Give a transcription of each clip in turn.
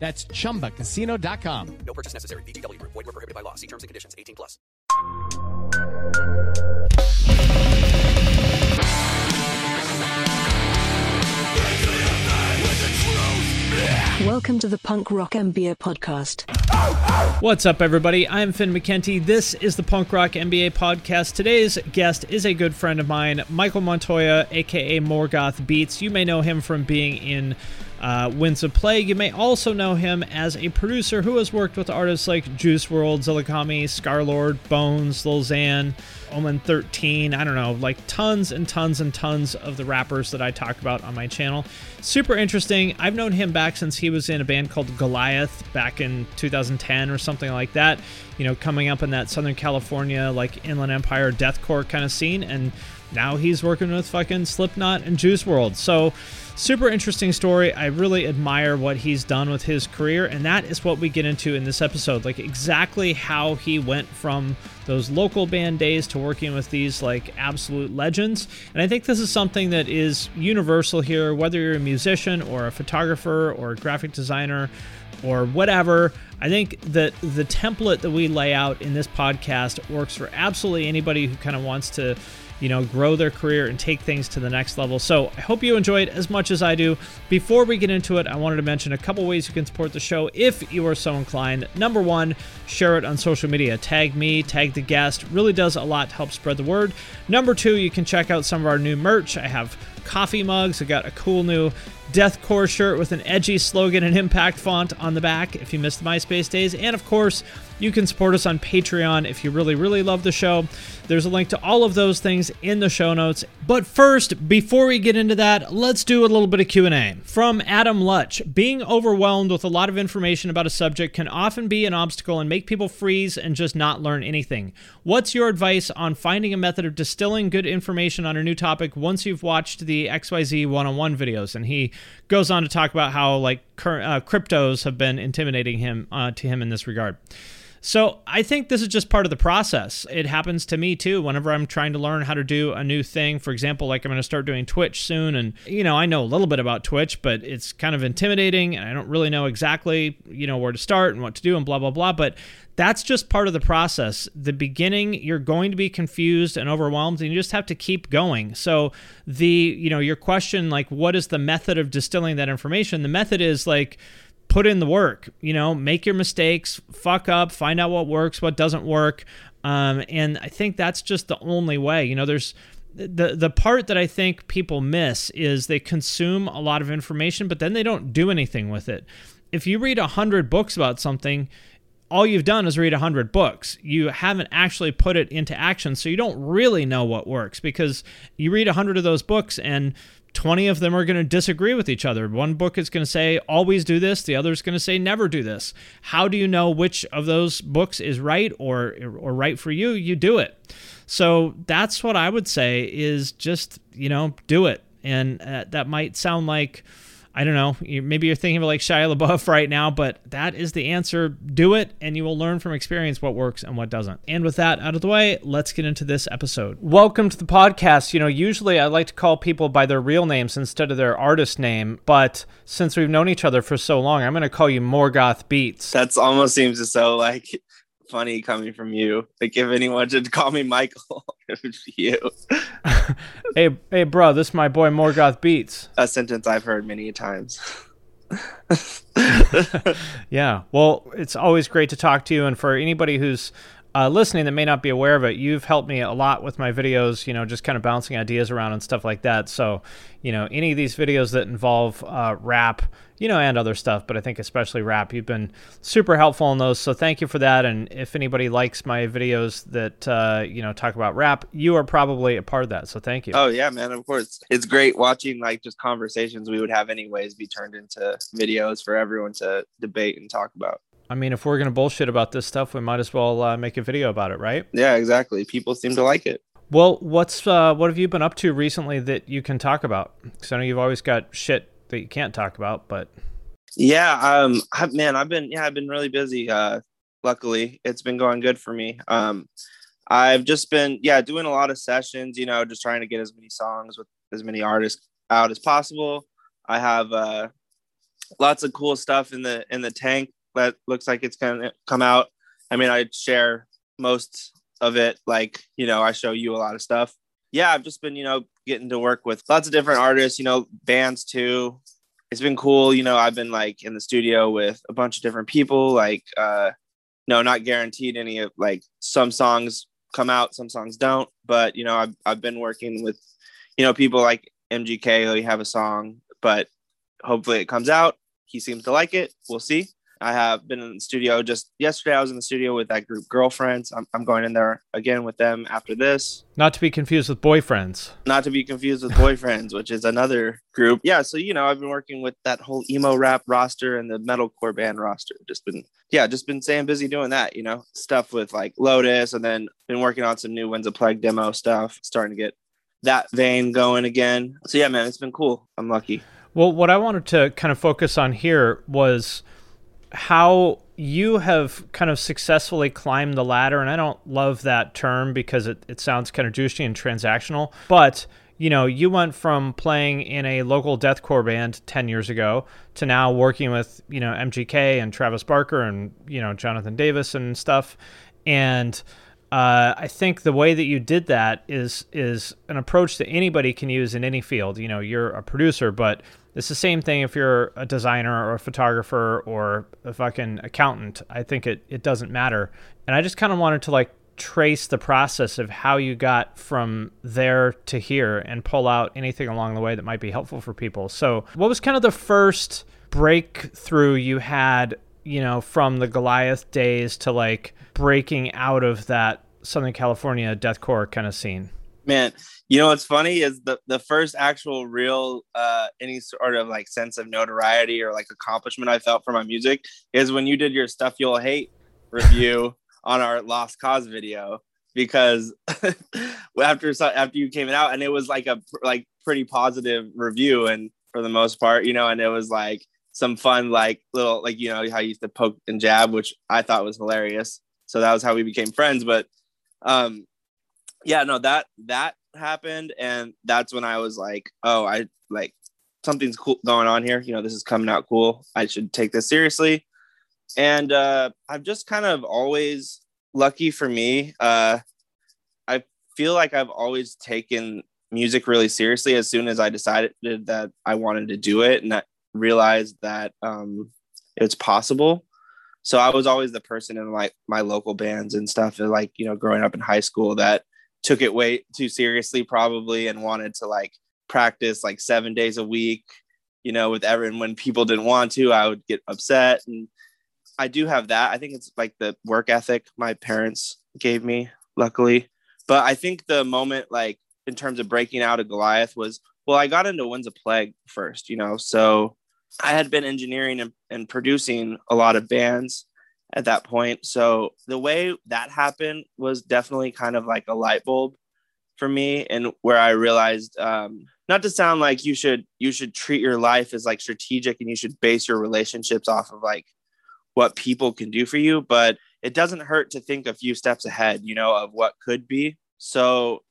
That's chumbacasino.com. No purchase necessary. VGW Group. Void were prohibited by law. See terms and conditions. 18 plus. Welcome to the Punk Rock MBA podcast. What's up, everybody? I'm Finn McKenty. This is the Punk Rock MBA podcast. Today's guest is a good friend of mine, Michael Montoya, aka Morgoth Beatz. You may know him from being in uh, Winds of Plague. You may also know him as a producer who has worked with artists like Juice WRLD, Zillakami, Scarlxrd, Bones, Lil Xan, Omen 13. I don't know, like tons and tons and tons of the rappers that I talk about on my channel. Super interesting. I've known him back since he was in a band called Goliath back in 2010 or something like that. You know, coming up in that Southern California, like Inland Empire deathcore kind of scene. And now he's working with fucking Slipknot and Juice WRLD. So, super interesting story. I really admire what he's done with his career, and that is what we get into in this episode. Like, exactly how he went from those local band days to working with these like absolute legends. And I think this is something that is universal here, whether you're a musician or a photographer or a graphic designer or whatever. I think that the template that we lay out in this podcast works for absolutely anybody who kind of wants to you know, grow their career and take things to the next level. So I hope you enjoy it as much as I do. Before we get into it, I wanted to mention a couple ways you can support the show if you are so inclined. Number one, share it on social media. Tag me, tag the guest. Really does a lot to help spread the word. Number two, you can check out some of our new merch. I have coffee mugs. I got a cool new deathcore shirt with an edgy slogan and impact font on the back if you missed the MySpace days. And of course, you can support us on Patreon if you really, really love the show. There's a link to all of those things in the show notes. But first, before we get into that, let's do a little bit of Q&A. From Adam Lutch, being overwhelmed with a lot of information about a subject can often be an obstacle and make people freeze and just not learn anything. What's your advice on finding a method of distilling good information on a new topic once you've watched the XYZ one-on-one videos? And he goes on to talk about how like uh, cryptos have been intimidating him uh, to him in this regard. So I think this is just part of the process. It happens to me too whenever I'm trying to learn how to do a new thing. For example, like I'm going to start doing Twitch soon. And, you know, I know a little bit about Twitch, but it's kind of intimidating and I don't really know exactly, you know, where to start and what to do and blah, blah, blah. But that's just part of the process. The beginning, you're going to be confused and overwhelmed, and you just have to keep going. So, the, you know, your question, like, what is the method of distilling that information? The method is like, put in the work, you know, make your mistakes, fuck up, find out what works, what doesn't work. Um, and I think that's just the only way. You know, there's the the part that I think people miss is they consume a lot of information, but then they don't do anything with it. If you read a hundred books about something, all you've done is read a hundred books. You haven't actually put it into action, so you don't really know what works because you read a hundred of those books and 20 of them are going to disagree with each other. One book is going to say always do this, the other is going to say never do this. How do you know which of those books is right or or right for you? You do it. So that's what I would say is just, you know, do it. And uh, that might sound like I don't know. Maybe you're thinking of like Shia LaBeouf right now, but that is the answer. Do it, and you will learn from experience what works and what doesn't. And with that out of the way, let's get into this episode. Welcome to the podcast. You know, usually I like to call people by their real names instead of their artist name, but since we've known each other for so long, I'm going to call you Morgoth Beatz. That's almost seems so like funny coming from you. Like if anyone should call me Michael, it would be you. hey, hey, bro, this is my boy Morgoth Beatz. A sentence I've heard many times. yeah, well, it's always great to talk to you. And for anybody who's uh, listening that may not be aware of it, you've helped me a lot with my videos, you know, just kind of bouncing ideas around and stuff like that. So, you know, any of these videos that involve uh, rap, you know, and other stuff, but I think especially rap, you've been super helpful in those. So thank you for that. And if anybody likes my videos that, uh, you know, talk about rap, you are probably a part of that. So thank you. Oh, yeah, man. Of course. It's great watching like just conversations we would have anyways be turned into videos for everyone to debate and talk about. I mean, if we're gonna bullshit about this stuff, we might as well uh, make a video about it, right? Yeah, exactly. People seem to like it. Well, what's uh, what have you been up to recently that you can talk about? Because I know you've always got shit that you can't talk about, but Yeah, um, I, man, I've been yeah, I've been really busy. Uh, luckily, it's been going good for me. Um, I've just been yeah doing a lot of sessions. You know, just trying to get as many songs with as many artists out as possible. I have uh, lots of cool stuff in the in the tank that looks like it's gonna come out. I mean, I share most of it. Like you know, I show you a lot of stuff. Yeah, I've just been you know getting to work with lots of different artists. You know, bands too it's been cool. You know, I've been like in the studio with a bunch of different people. Like, uh, no, not guaranteed any of like some songs come out, some songs don't. But you know, I've I've been working with, you know, people like MGK. We have a song, but hopefully it comes out. He seems to like it. We'll see. I have been in the studio just yesterday. I was in the studio with that group Girlfriends. I'm, I'm going in there again with them after this. not to be confused with boyfriends. Not to be confused with Boyfriends, which is another group. Yeah. So, you know, I've been working with that whole emo rap roster and the metalcore band roster. Just been, yeah, just been staying busy doing that, you know, stuff with like Lotus and then been working on some new Winds of Plague demo stuff, starting to get that vein going again. So, yeah, man, it's been cool. I'm lucky. Well, what I wanted to kind of focus on here was how you have kind of successfully climbed the ladder. And I don't love that term because it, it sounds kind of douchey and transactional. But, you know, you went from playing in a local deathcore band 10 years ago to now working with, you know, MGK and Travis Barker and, you know, Jonathan Davis and stuff. And, uh, I think the way that you did that is is an approach that anybody can use in any field. You know, you're a producer, but it's the same thing if you're a designer or a photographer or a fucking accountant. I think it, it doesn't matter. And I just kind of wanted to like trace the process of how you got from there to here and pull out anything along the way that might be helpful for people. So, what was kind of the first breakthrough you had, you know, from the Goliath days to like breaking out of that Southern California deathcore kind of scene? Man, you know what's funny is the the first actual real uh any sort of like sense of notoriety or like accomplishment I felt for my music is when you did your stuff you'll hate review on our Lost Cause video because after after you came out and it was like a like pretty positive review and for the most part you know and it was like some fun like little like you know how you used to poke and jab which I thought was hilarious. So that was how we became friends but um yeah no that that happened and that's when i was like oh i like something's cool going on here you know this is coming out cool i should take this seriously. And uh i've just kind of always lucky for me uh i feel like i've always taken music really seriously as soon as i decided that i wanted to do it and i realized that um it's possible. So i was always the person in like my local bands and stuff and like you know growing up in high school that took it way too seriously probably and wanted to like practice like seven days a week you know with everyone when people didn't want to i would get upset. And i do have that. I think it's like the work ethic my parents gave me luckily. But i think the moment like in terms of breaking out of goliath was well i got into winds of plague first you know? So i had been engineering and, and producing a lot of bands at that point. So the way that happened was definitely kind of like a light bulb for me, and where I realized um, not to sound like you should you should treat your life as like strategic and you should base your relationships off of like what people can do for you, but it doesn't hurt to think a few steps ahead, you know, of what could be. So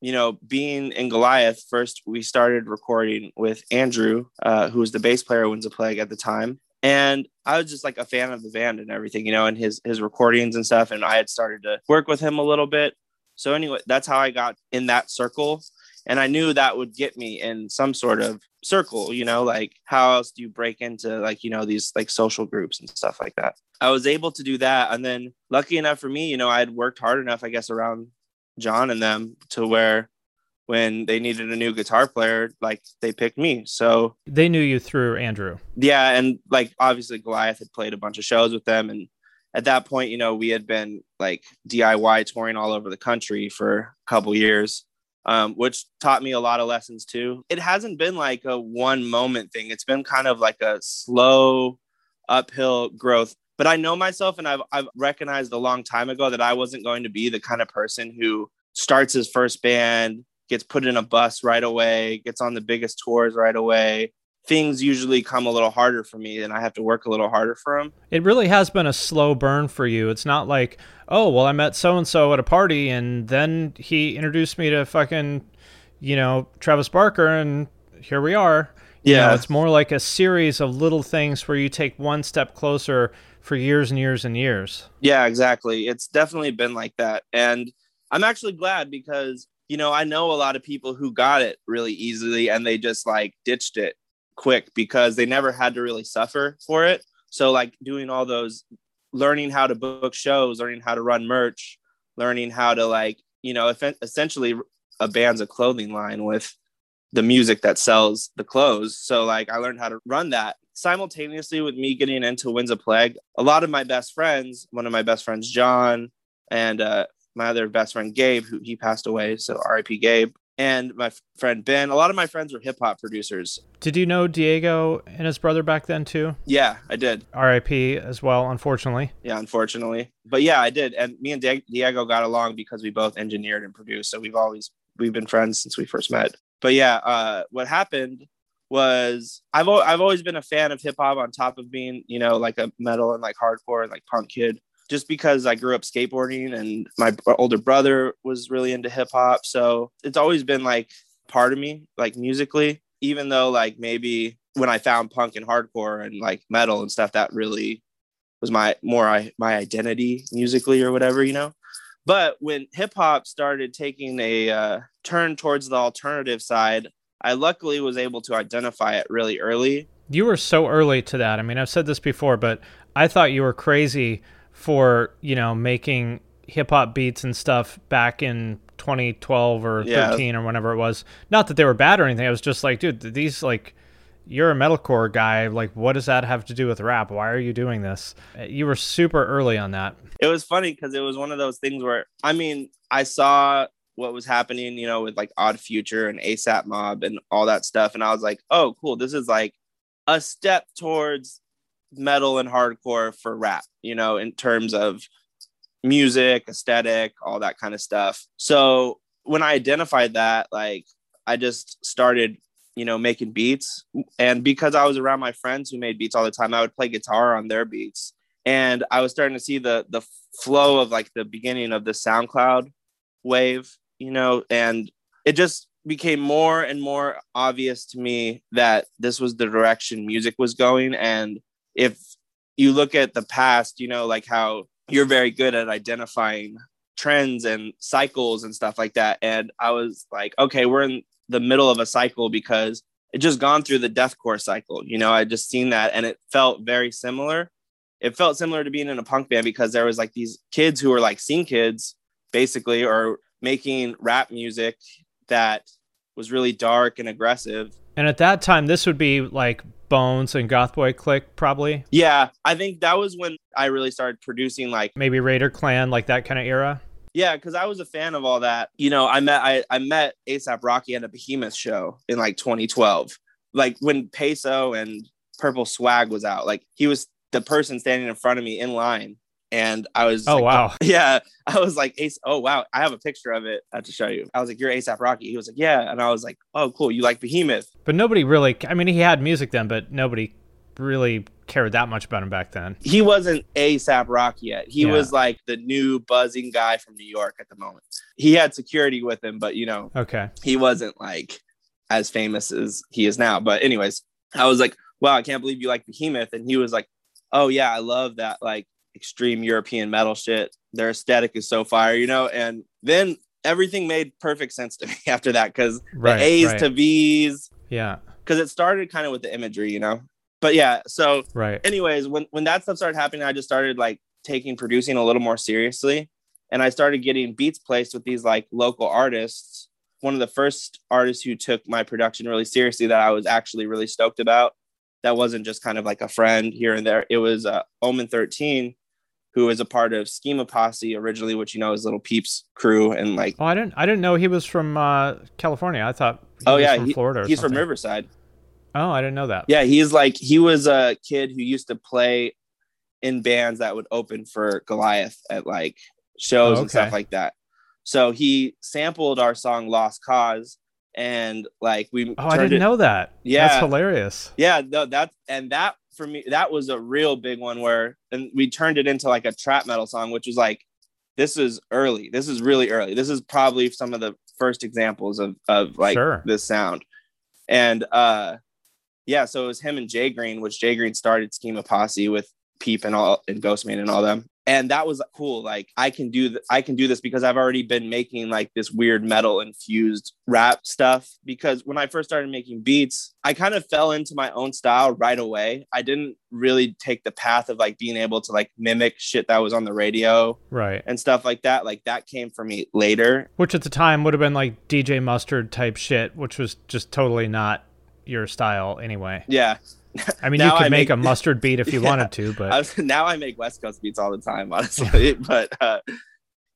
you know, being in Goliath, first we started recording with Andrew, uh, who was the bass player of Winds of Plague at the time and I was just like a fan of the band and everything, you know, and his his recordings and stuff. And I had started to work with him a little bit. So anyway, that's how I got in that circle, and I knew that would get me in some sort of circle, you know, like how else do you break into like you know these like social groups and stuff like that. I was able to do that, and then lucky enough for me, you know, I had worked hard enough, I guess, around John and them to where when they needed a new guitar player, like they picked me. So they knew you through Andrew. Yeah, and like obviously Goliath had played a bunch of shows with them, and at that point, you know, we had been like DIY touring all over the country for a couple years, um, which taught me a lot of lessons too. It hasn't been like a one moment thing; it's been kind of like a slow uphill growth. but I know myself and I've I've recognized a long time ago that I wasn't going to be the kind of person who starts his first band, gets put in a bus right away, gets on the biggest tours right away. Things usually come a little harder for me and I have to work a little harder for them. It really has been a slow burn for you. It's not like, oh, well, I met so and so at a party and then he introduced me to fucking, you know, Travis Barker and here we are. You Yeah. know, it's more like a series of little things where you take one step closer for years and years and years. Yeah, exactly. It's definitely been like that. And I'm actually glad because, you know, I know a lot of people who got it really easily and they just like ditched it quick because they never had to really suffer for it. So, like, doing all those learning how to book shows, learning how to run merch, learning how to, like, you know, essentially a band's a clothing line with the music that sells the clothes. So, like, I learned how to run that simultaneously with me getting into Winds of Plague. A lot of my best friends, one of my best friends, John, and uh, my other best friend, Gabe, who he passed away. So, RIP Gabe, and my f- friend Ben. A lot of my friends were hip hop producers. Did you know Diego and his brother back then too? Yeah, I did. RIP as well, unfortunately. Yeah, unfortunately. But yeah, I did. And me and Di- Diego got along because we both engineered and produced. So we've always we've been friends since we first met. But yeah, uh, what happened was I've I've always been a fan of hip hop on top of being you know like a metal and like hardcore and like punk kid. Just because I grew up skateboarding and my older brother was really into hip hop, so it's always been like part of me, like musically. Even though like maybe when I found punk and hardcore and like metal and stuff, that really was my more I, my identity musically or whatever, you know. But when hip hop started taking a uh, turn towards the alternative side, I luckily was able to identify it really early. You were so early to that. I mean, I've said this before, but I thought you were crazy for, you know, making hip hop beats and stuff back in 2012 or Yeah. 13 or whenever it was. Not that they were bad or anything. I was just like, dude, these like you're a metalcore guy. Like, what does that have to do with rap? Why are you doing this? Uh, you were super early on that. It was funny because it was one of those things where I mean, I saw what was happening, you know, with like Odd Future and ASAP Mob and all that stuff, and I was like, oh, cool, this is like a step towards metal and hardcore for rap, you know, in terms of music, aesthetic, all that kind of stuff. So when I identified that, like I just started, you know, making beats. And because I was around my friends who made beats all the time, I would play guitar on their beats. And I was starting to see the the flow of like the beginning of the SoundCloud wave, you know, and it just became more and more obvious to me that this was the direction music was going. And if you look at the past, you know, like how you're very good at identifying trends and cycles and stuff like that. And I was like, okay, we're in the middle of a cycle because it just gone through the deathcore cycle. You know, I just seen that and it felt very similar. It felt similar to being in a punk band because there was like these kids who were like scene kids, basically, or making rap music that was really dark and aggressive. And at that time, this would be like Bones and Gothboiclique, probably. Yeah, I think that was when I really started producing like Maybe Raider Klan, like that kind of era. Yeah, because I was a fan of all that. You know, I met I, I met ASAP Rocky at a Behemoth show in like 2012. Like when Peso and Purple Swag was out. Like he was the person standing in front of me in line. And I was Oh, like, wow. Yeah. I was like, Ace, oh wow, I have a picture of it. I have to show you. I was like, You're ASAP Rocky. He was like, Yeah. And I was like, Oh, cool. You like Behemoth. But nobody really, I mean, he had music then, but nobody really cared that much about him back then. He wasn't ASAP Rocky yet. He Yeah. was like the new buzzing guy from New York at the moment. He had security with him, but you know, Okay. he wasn't like as famous as he is now. But anyways, I was like, wow, I can't believe you like Behemoth. And he was like, oh yeah, I love that like extreme European metal shit. Their aesthetic is so fire, you know? And then everything made perfect sense to me after that because Right, the A's right. to V's, Yeah. because it started kind of with the imagery, you know? But yeah, so Right. anyways, when when that stuff started happening, I just started like taking producing a little more seriously, and I started getting beats placed with these like local artists. One of the first artists who took my production really seriously that I was actually really stoked about. That wasn't just kind of like a friend here and there. It was uh, Omen Thirteen, who is a part of Schema Posse originally, which you know is Lil Peep's crew, and like Oh, I didn't. I didn't know he was from uh, California. I thought. He oh was yeah, from he- Florida. Or he's from. Riverside. Oh, I didn't know that. Yeah, he's like he was a kid who used to play in bands that would open for Goliath at like shows Oh, and stuff like that. So he sampled our song Lost Cause and like we Oh, I didn't it- know that. Yeah. That's hilarious. Yeah, no, that and that for me that was a real big one where and we turned it into like a trap metal song, which was like this is early. This is really early. This is probably some of the first examples of of like Sure. this sound. And uh yeah, so it was him and Jay Green, which Jay Green started Schema Posse with Peep and all and Ghostemane and all them. And that was cool. Like I can do th- I can do this because I've already been making like this weird metal infused rap stuff. Because when I first started making beats, I kind of fell into my own style right away. I didn't really take the path of like being able to like mimic shit that was on the radio Right. and stuff like that. Like that came for me later. Which at the time would have been like DJ Mustard type shit, which was just totally not your style anyway. Yeah. I mean, you could I make, make- a mustard beat if you Yeah. wanted to, but I was, now I make West Coast beats all the time, honestly. but uh,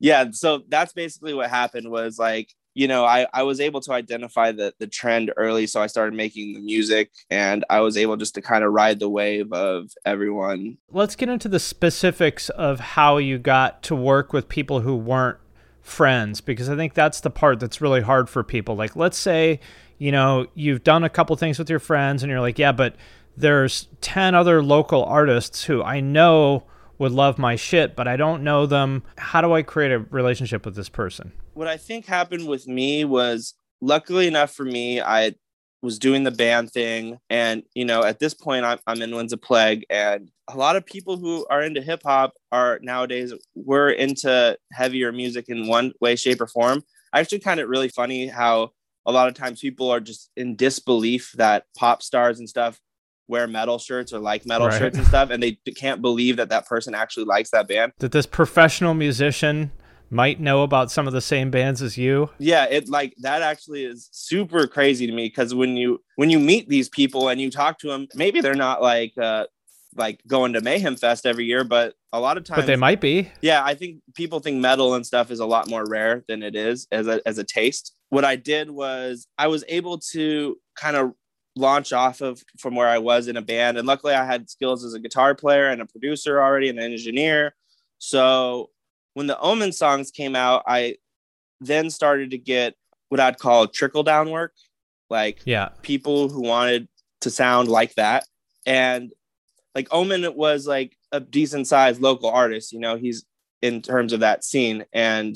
yeah, so that's basically what happened was like, you know, I, I was able to identify the, the trend early. So I started making the music and I was able just to kind of ride the wave of everyone. let's get into the specifics of how you got to work with people who weren't friends because I think that's the part that's really hard for people. Like, let's say, you know, you've done a couple things with your friends and you're like, yeah, but there's 10 other local artists who I know would love my shit, but I don't know them. How do I create a relationship with this person? What I think happened with me was luckily enough for me, I was doing the band thing. And, you know, at this point, I'm, I'm in Winds of Plague. And a lot of people who are into hip hop are nowadays, we're into heavier music in one way, shape, or form. I actually find it really funny how a lot of times people are just in disbelief that pop stars and stuff wear metal shirts or like metal Right. shirts and stuff. And they can't believe that that person actually likes that band. That this professional musician might know about some of the same bands as you? yeah it like that actually is super crazy to me because when you when you meet these people and you talk to them maybe they're not like uh like going to mayhem fest every year but a lot of times But they might be. yeah i think people think metal and stuff is a lot more rare than it is as a as a taste what i did was i was able to kind of launch off of from where i was in a band and luckily i had skills as a guitar player and a producer already and an engineer so when the omen songs came out i then started to get what i'd call trickle down work like Yeah. people who wanted to sound like that. And like Omen was like a decent sized local artist, you know, he's in terms of that scene. And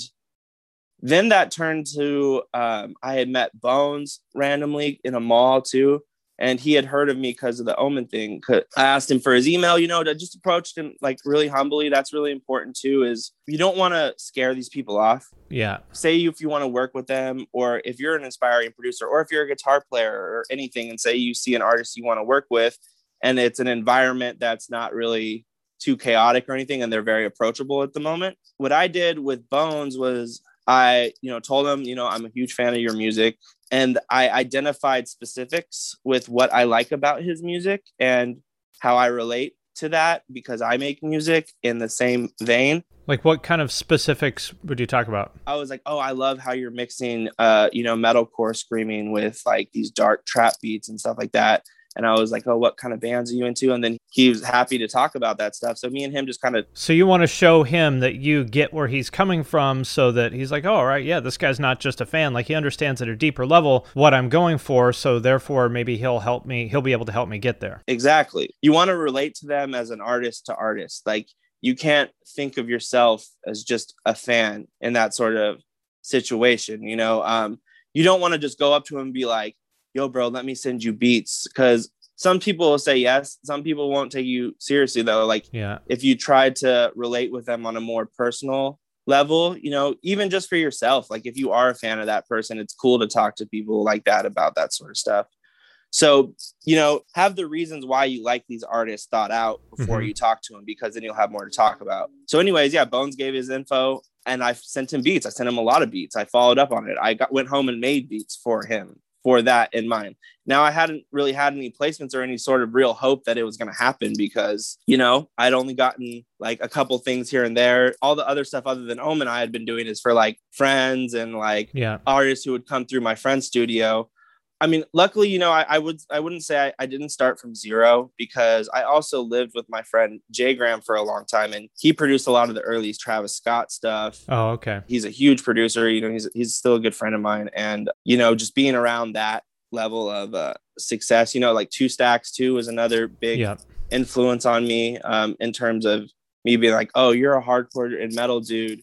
then that turned to um, I had met Bones randomly in a mall too. And he had heard of me because of the Omen thing. I asked him for his email, you know, I just approached him like really humbly. That's really important too, is you don't want to scare these people off Yeah. say if you want to work with them or if you're an inspiring producer or if you're a guitar player or anything and say you see an artist you want to work with and it's an environment that's not really too chaotic or anything and they're very approachable at the moment what i did with bones was i you know told him you know i'm a huge fan of your music and i identified specifics with what i like about his music and how i relate to that because i make music in the same vein Like what kind of specifics would you talk about? I was like, oh, I love how you're mixing, uh, you know, metalcore screaming with like these dark trap beats and stuff like that. And I was like, oh, what kind of bands are you into? And then he was happy to talk about that stuff. So me and him just kind of, So you want to show him that you get where he's coming from so that he's like, oh, all right, yeah, this guy's not just a fan. Like he understands at a deeper level what I'm going for. So therefore, maybe he'll help me. He'll be able to help me get there. exactly. You want to relate to them as an artist to artist. Like you can't think of yourself as just a fan in that sort of situation. You know, um, you don't want to just go up to him and be like, yo, bro, let me send you beats. Cause some people will say yes. Some people won't take you seriously though. Like Yeah. if you try to relate with them on a more personal level, you know, even just for yourself, like if you are a fan of that person, it's cool to talk to people like that about that sort of stuff. So, you know, have the reasons why you like these artists thought out before Mhm. you talk to them because then you'll have more to talk about. So, anyways, yeah, Bones gave his info and I sent him beats. I sent him a lot of beats. I followed up on it. I got went home and made beats for him for that in mind. Now I hadn't really had any placements or any sort of real hope that it was going to happen because, you know, I'd only gotten like a couple things here and there. All the other stuff other than Omen I had been doing is for like friends and like Yeah. artists who would come through my friend's studio. I mean, luckily, you know, I, I would I wouldn't say I, I didn't start from zero because I also lived with my friend Jay Graham for a long time, and he produced a lot of the early Travis Scott stuff. Oh, okay. He's a huge producer. You know, he's he's still a good friend of mine, and you know, just being around that level of uh, success, you know, like Two Stacks Two was another big Yeah. influence on me um, in terms of me being like, oh, you're a hardcore and metal dude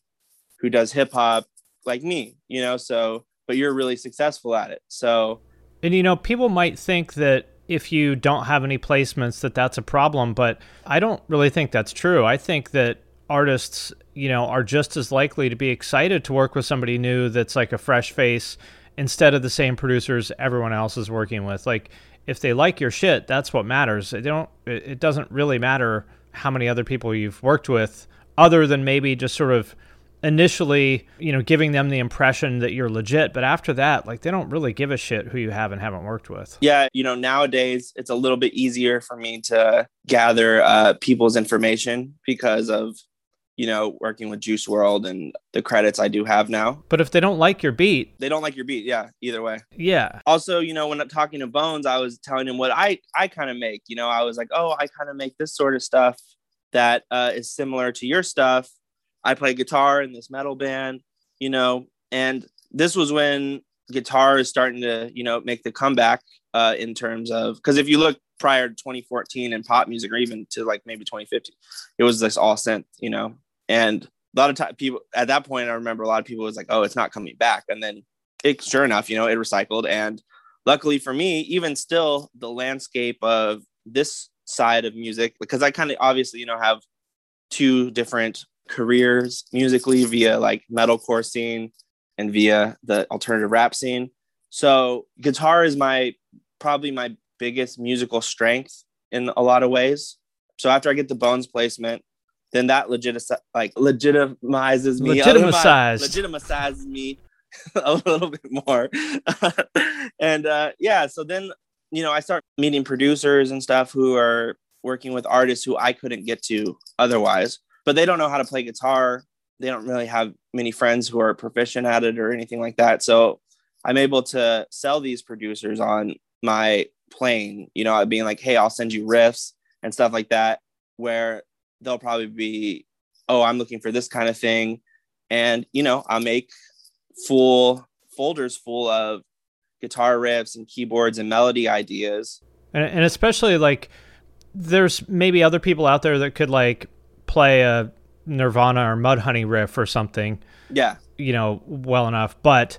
who does hip hop like me, you know, so but you're really successful at it. So And you know, people might think that if you don't have any placements that that's a problem, but I don't really think that's true. I think that artists, you know, are just as likely to be excited to work with somebody new that's like a fresh face instead of the same producers everyone else is working with. Like if they like your shit, that's what matters. They don't it it doesn't really matter how many other people you've worked with other than maybe just sort of initially, you know, giving them the impression that you're legit, but after that, like they don't really give a shit who you have and haven't worked with. yeah, you know, nowadays it's a little bit easier for me to gather uh, people's information because of you know working with Juice WRLD and the credits I do have now. But if they don't like your beat, They don't like your beat, yeah. Either way. yeah, also you know when i'm talking to bones i was telling him what i i kind of make you know i was like oh i kind of make this sort of stuff that uh, is similar to your stuff i play guitar in this metal band you know and this was when guitar is starting to you know make the comeback uh, in terms of because if you look prior to 2014 and pop music or even to like maybe 2015 it was this all synth you know and a lot of time people at that point i remember a lot of people was like oh it's not coming back and then it sure enough, you know, it recycled. And luckily for me, even still, the landscape of this side of music, because I kind of obviously, you know, have two different careers musically via like metalcore scene and via the alternative rap scene. So guitar is my probably my biggest musical strength in a lot of ways. So after I get the bones placement, then that legit like legitimizes me. Legitimized. Legitimizes me a little bit more. and uh, yeah, so then you know I start meeting producers and stuff who are working with artists who I couldn't get to otherwise, but they don't know how to play guitar. They don't really have many friends who are proficient at it or anything like that. So I'm able to sell these producers on my playing, you know, being like, hey, I'll send you riffs and stuff like that, where they'll probably be, oh, I'm looking for this kind of thing. And, you know, I'll make full folders full of guitar riffs and keyboards and melody ideas. and, and especially like there's maybe other people out there that could like play a Nirvana or Mudhoney riff or something, Yeah. you know, well enough, but.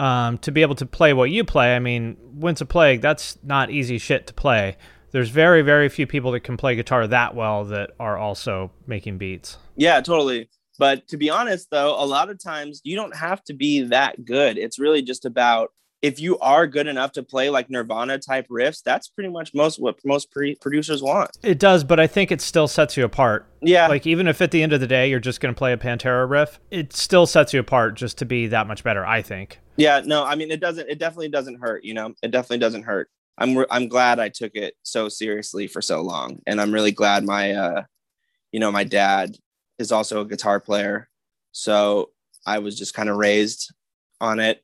Um, to be able to play what you play, I mean, Winds of Plague, that's not easy shit to play. There's very, very few people that can play guitar that well that are also making beats. Yeah, totally. But to be honest, though, a lot of times you don't have to be that good. It's really just about if you are good enough to play like Nirvana type riffs, that's pretty much most what most pre- producers want. It does, but I think it still sets you apart. Yeah. Like even if at the end of the day you're just going to play a Pantera riff, it still sets you apart just to be that much better, I think. yeah, no, I mean it doesn't it definitely doesn't hurt, you know. It definitely doesn't hurt. I'm I'm glad I took it so seriously for so long and I'm really glad my uh you know, my dad is also a guitar player. So I was just kind of raised on it.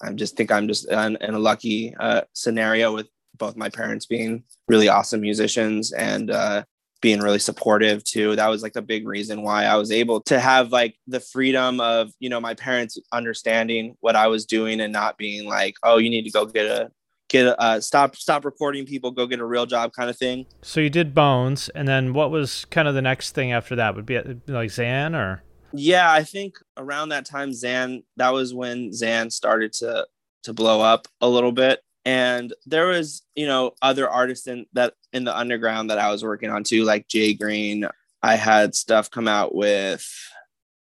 I just think I'm just in, in a lucky uh, scenario with both my parents being really awesome musicians and uh, being really supportive too. That was like a big reason why I was able to have like the freedom of, you know, my parents understanding what I was doing and not being like, oh, you need to go get a get a uh, stop stop recording people, go get a real job kind of thing. So you did Bones, and then what was kind of the next thing after that? Would be like Xan or Yeah, I think around that time Xan that was when Xan started to to blow up a little bit. And there was, you know, other artists in that in the underground that I was working on too, like Jay Green. I had stuff come out with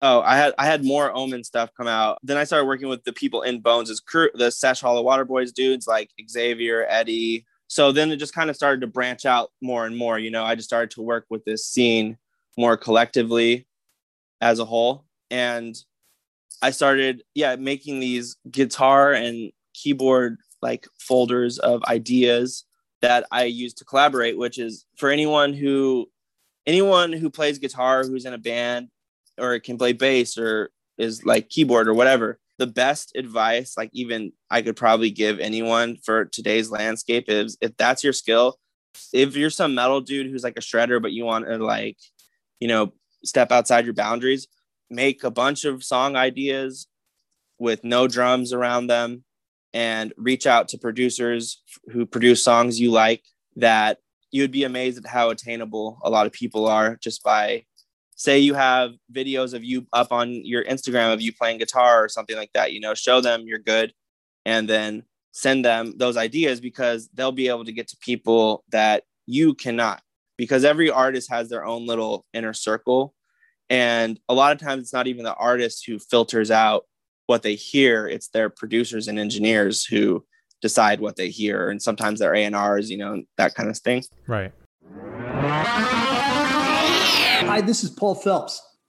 oh, I had I had more Omen stuff come out. Then I started working with the people in Bones' crew, the Sesh Hollow Water Boys dudes like Xavier, Eddie. So then it just kind of started to branch out more and more. You know, I just started to work with this scene more collectively as a whole. And I started, yeah, making these guitar and keyboard like folders of ideas that I use to collaborate, which is for anyone who anyone who plays guitar who's in a band or can play bass or is like keyboard or whatever. the best advice, like even I could probably give anyone for today's landscape is if that's your skill, if you're some metal dude who's like a shredder, but you want to like, you know, step outside your boundaries, make a bunch of song ideas with no drums around them and reach out to producers who produce songs you like that you'd be amazed at how attainable a lot of people are just by say you have videos of you up on your Instagram of you playing guitar or something like that, you know, show them you're good and then send them those ideas because they'll be able to get to people that you cannot because every artist has their own little inner circle. And a lot of times it's not even the artist who filters out what they hear it's their producers and engineers who decide what they hear. And sometimes they're A&Rs you know that kind of thing. Right. Hi, this is Paul Phelps,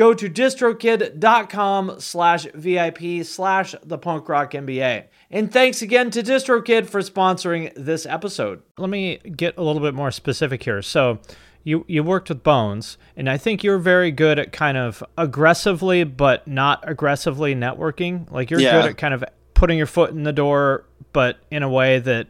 go to distrokid.com slash VIP slash the punk rock MBA. And thanks again to DistroKid for sponsoring this episode. Let me get a little bit more specific here. So you you worked with Bones, and I think you're very good at kind of aggressively but not aggressively networking. Like you're Yeah. good at kind of putting your foot in the door, but in a way that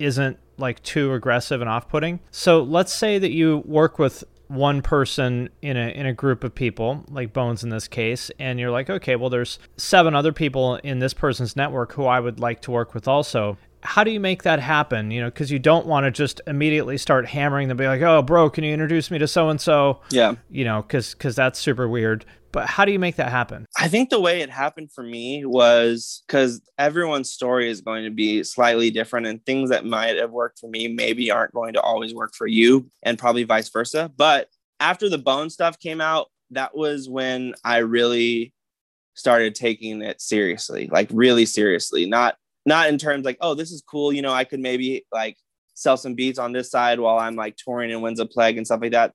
isn't like too aggressive and off-putting. So let's say that you work with one person in a in a group of people, like Bones in this case, and you're like, okay, well there's seven other people in this person's network who I would like to work with also. How do you make that happen? You know, because you don't want to just immediately start hammering them, be like, "Oh, bro, can you introduce me to so and so?" Yeah. You know, because because that's super weird. But how do you make that happen? I think the way it happened for me was because everyone's story is going to be slightly different, and things that might have worked for me maybe aren't going to always work for you, and probably vice versa. But after the bone stuff came out, that was when I really started taking it seriously, like really seriously, not not in terms like, oh, this is cool, you know, I could maybe like sell some beats on this side while I'm like touring in Winds of Plague and stuff like that.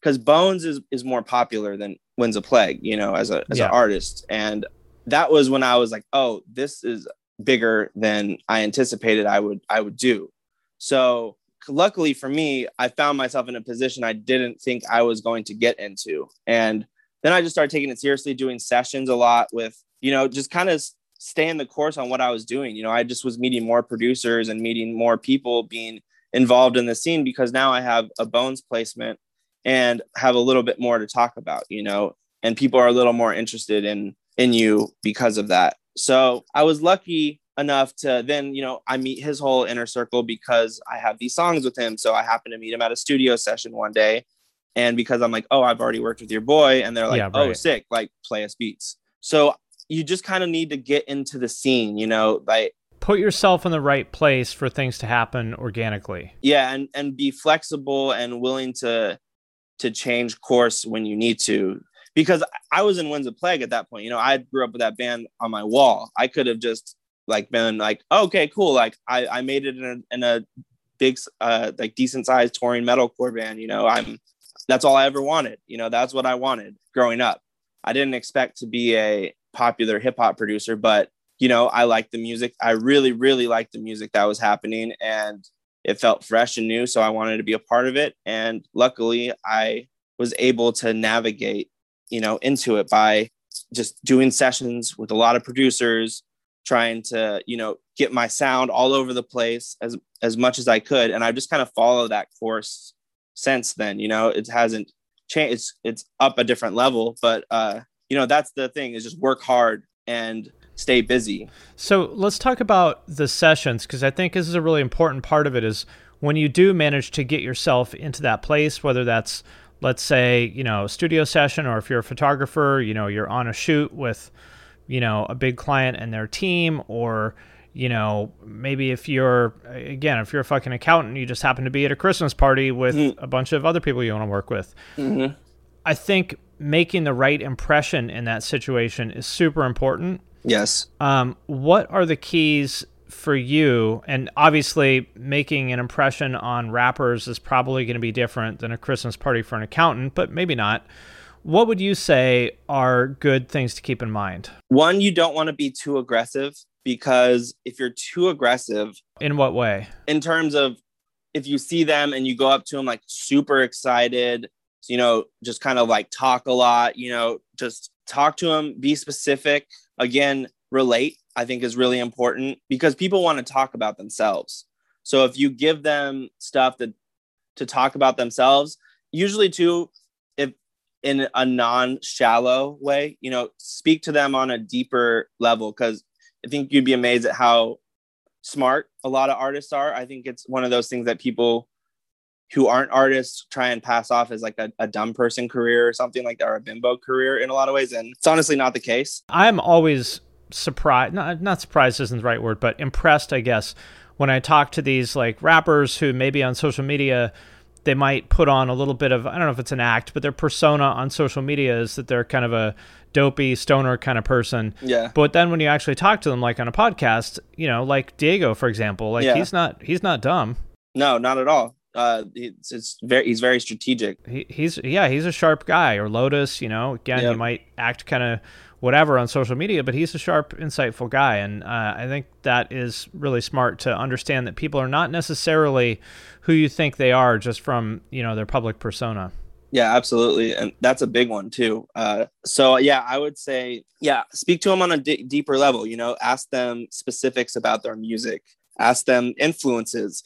Because Bones is is more popular than Winds a Plague, you know, as a as Yeah. an artist. And that was when I was like, oh, this is bigger than I anticipated I would I would do. So luckily for me, I found myself in a position I didn't think I was going to get into. And then I just started taking it seriously, doing sessions a lot with, you know, just kind of staying the course on what I was doing. You know, I just was meeting more producers and meeting more people being involved in the scene because now I have a bones placement and have a little bit more to talk about, you know, and people are a little more interested in in you because of that. So I was lucky enough to then, you know, I meet his whole inner circle because I have these songs with him. So I happened to meet him at a studio session one day. And because I'm like, oh, I've already worked with your boy, and they're like, Yeah, oh, sick, like play us beats. So you just kind of need to get into the scene, you know, like Put yourself in the right place for things to happen organically. yeah and and be flexible and willing to to change course when you need to. Because i was in winds of plague at that point you know i grew up with that band on my wall. I could have just like been like okay cool like i i made it in a, in a big uh like decent sized touring metalcore band you know i'm that's all i ever wanted you know that's what i wanted growing up. I didn't expect to be a popular hip hop producer but you know i liked the music. I really really liked the music that was happening and it felt fresh and new so i wanted to be a part of it. And luckily i was able to navigate you know into it by just doing sessions with a lot of producers trying to you know get my sound all over the place as as much as i could. And i've just kind of followed that course since then you know? It hasn't changed it's it's up a different level but uh you know that's the thing is just work hard and stay busy So let's talk about the sessions because I think this is a really important part of it. Is when you do manage to get yourself into that place, whether that's let's say you know a studio session or if you're a photographer, you know you're on a shoot with you know a big client and their team, or you know maybe if you're again if you're a fucking accountant, you just happen to be at a Christmas party with mm-hmm. a bunch of other people you want to work with. Mm-hmm. I think making the right impression in that situation is super important. Yes Um, what are the keys for you? And obviously, making an impression on rappers is probably going to be different than a Christmas party for an accountant, but maybe not. What would you say are good things to keep in mind? one you don't want to be too aggressive because if you're too aggressive In what way? in terms of if you see them and you go up to them like super excited you know just kind of like talk a lot you know just talk to them be specific again relate i think is really important because people want to talk about themselves. So if you give them stuff that to talk about themselves usually too if in a non-shallow way you know speak to them on a deeper level. Because i think you'd be amazed at how smart a lot of artists are. I think it's one of those things that people who aren't artists try and pass off as like a, a dumb person career or something like that or a bimbo career in a lot of ways and it's honestly not the case I'm always surprised, not, not surprised isn't the right word, but impressed, I guess, when I talk to these like rappers who maybe on social media they might put on a little bit of I don't know if it's an act, but their persona on social media is that they're kind of a dopey stoner kind of person. Yeah. But then when you actually talk to them like on a podcast, you know, like Diego for example, like Yeah. he's not he's not dumb. no not at all uh it's, it's very he's very strategic He, he's yeah, he's a sharp guy. Or Lotus, you know, again, he might act kind of whatever on social media, but he's a sharp, insightful guy, and uh, I think that is really smart to understand that people are not necessarily who you think they are just from you know their public persona. Yeah, absolutely, and that's a big one too. Uh, so yeah, I would say yeah, speak to them on a d- deeper level. You know, ask them specifics about their music, ask them influences,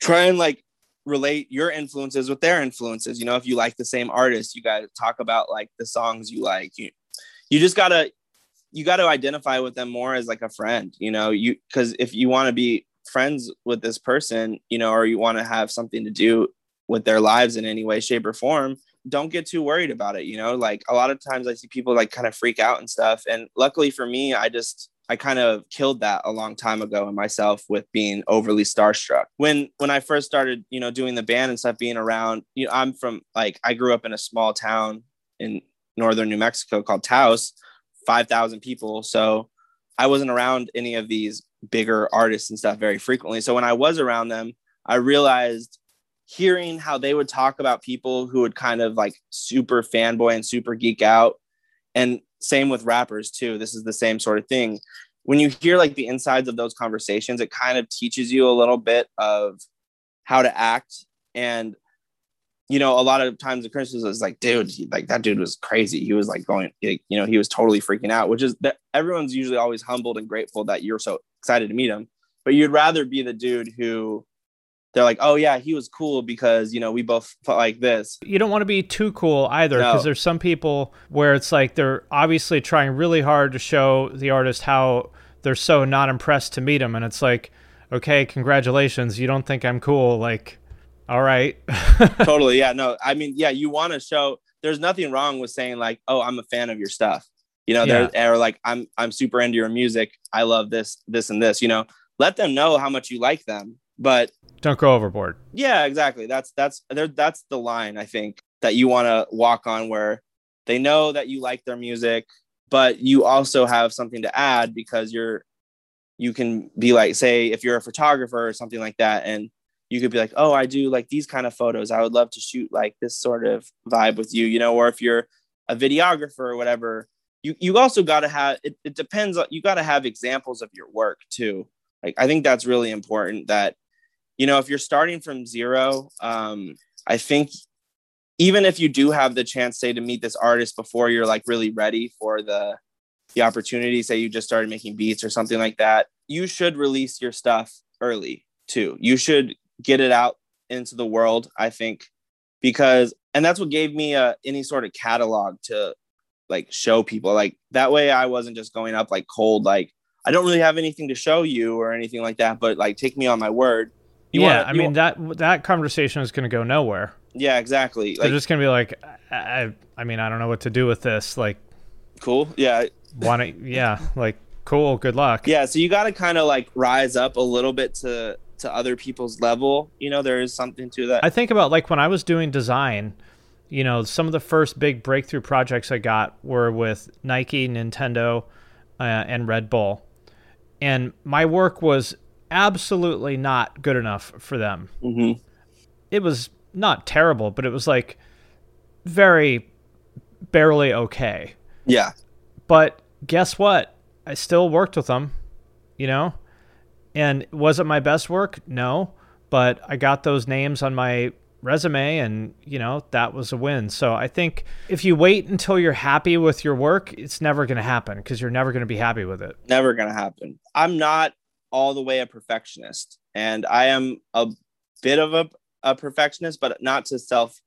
try and like relate your influences with their influences. You know, if you like the same artist, you got to talk about like the songs you like. You you just gotta you got to identify with them more as like a friend. You know, you because if you want to be friends with this person, you know, or you want to have something to do with their lives in any way, shape, or form, don't get too worried about it. You know, like a lot of times I see people like kind of freak out and stuff. And luckily for me, I just I kind of killed that a long time ago in myself with being overly starstruck. When when I first started, you know, doing the band and stuff, being around, you know, I'm from like I grew up in a small town in northern New Mexico called Taos. 5,000 people. So I wasn't around any of these bigger artists and stuff very frequently. So when I was around them, I realized hearing how they would talk about people who would kind of like super fanboy and super geek out. And same with rappers too. This is the same sort of thing. When you hear like the insides of those conversations, it kind of teaches you a little bit of how to act. And you know, a lot of times the criticism is like, dude, like that dude was crazy. He was like going, like, you know, he was totally freaking out, which is that everyone's usually always humbled and grateful that you're so excited to meet him. But you'd rather be the dude who they're like, oh yeah, he was cool because you know we both felt like this. You don't want to be too cool either because No. there's some people where it's like they're obviously trying really hard to show the artist how they're so not impressed to meet him, and it's like, okay, congratulations, you don't think I'm cool, like, all right, totally, yeah, no, I mean, yeah, you want to show. There's nothing wrong with saying like, oh, I'm a fan of your stuff. You know, they're or like I'm I'm super into your music. I love this, this, and this. You know, let them know how much you like them. But don't go overboard. Yeah, exactly. That's that's there. That's the line I think that you want to walk on, where they know that you like their music, but you also have something to add because you're you can be like, say, if you're a photographer or something like that, and you could be like, oh, I do like these kind of photos. I would love to shoot like this sort of vibe with you, you know. Or if you're a videographer or whatever, you you also got to have. It, it depends. on You got to have examples of your work too. Like I think that's really important. That you know if you're starting from zero um i think even if you do have the chance say to meet this artist before you're like really ready for the the opportunity say you just started making beats or something like that you should release your stuff early too. You should get it out into the world i think because and that's what gave me uh, any sort of catalog to like show people. Like that way i wasn't just going up like cold like i don't really have anything to show you or anything like that but like take me on my word You yeah, wanna- I mean that that conversation is going to go nowhere. yeah exactly They're just going to be like, I, I, mean, I don't know what to do with this. Like, cool yeah want to, yeah, like, cool, good luck. yeah so you got to kind of like rise up a little bit to to other people's level you know there is something to that I think about like when I was doing design, you know, some of the first big breakthrough projects I got were with Nike, Nintendo, uh, and Red Bull. And my work was absolutely not good enough for them. Mhm. It was not terrible, but it was like very barely okay. yeah But guess what? I still worked with them, you know? And was it my best work? No. But I got those names on my resume and, you know, that was a win. So I think if you wait until you're happy with your work, it's never going to happen because you're never going to be happy with it. never gonna happen i'm not all the way a perfectionist. And i am a bit of a, a perfectionist but not to self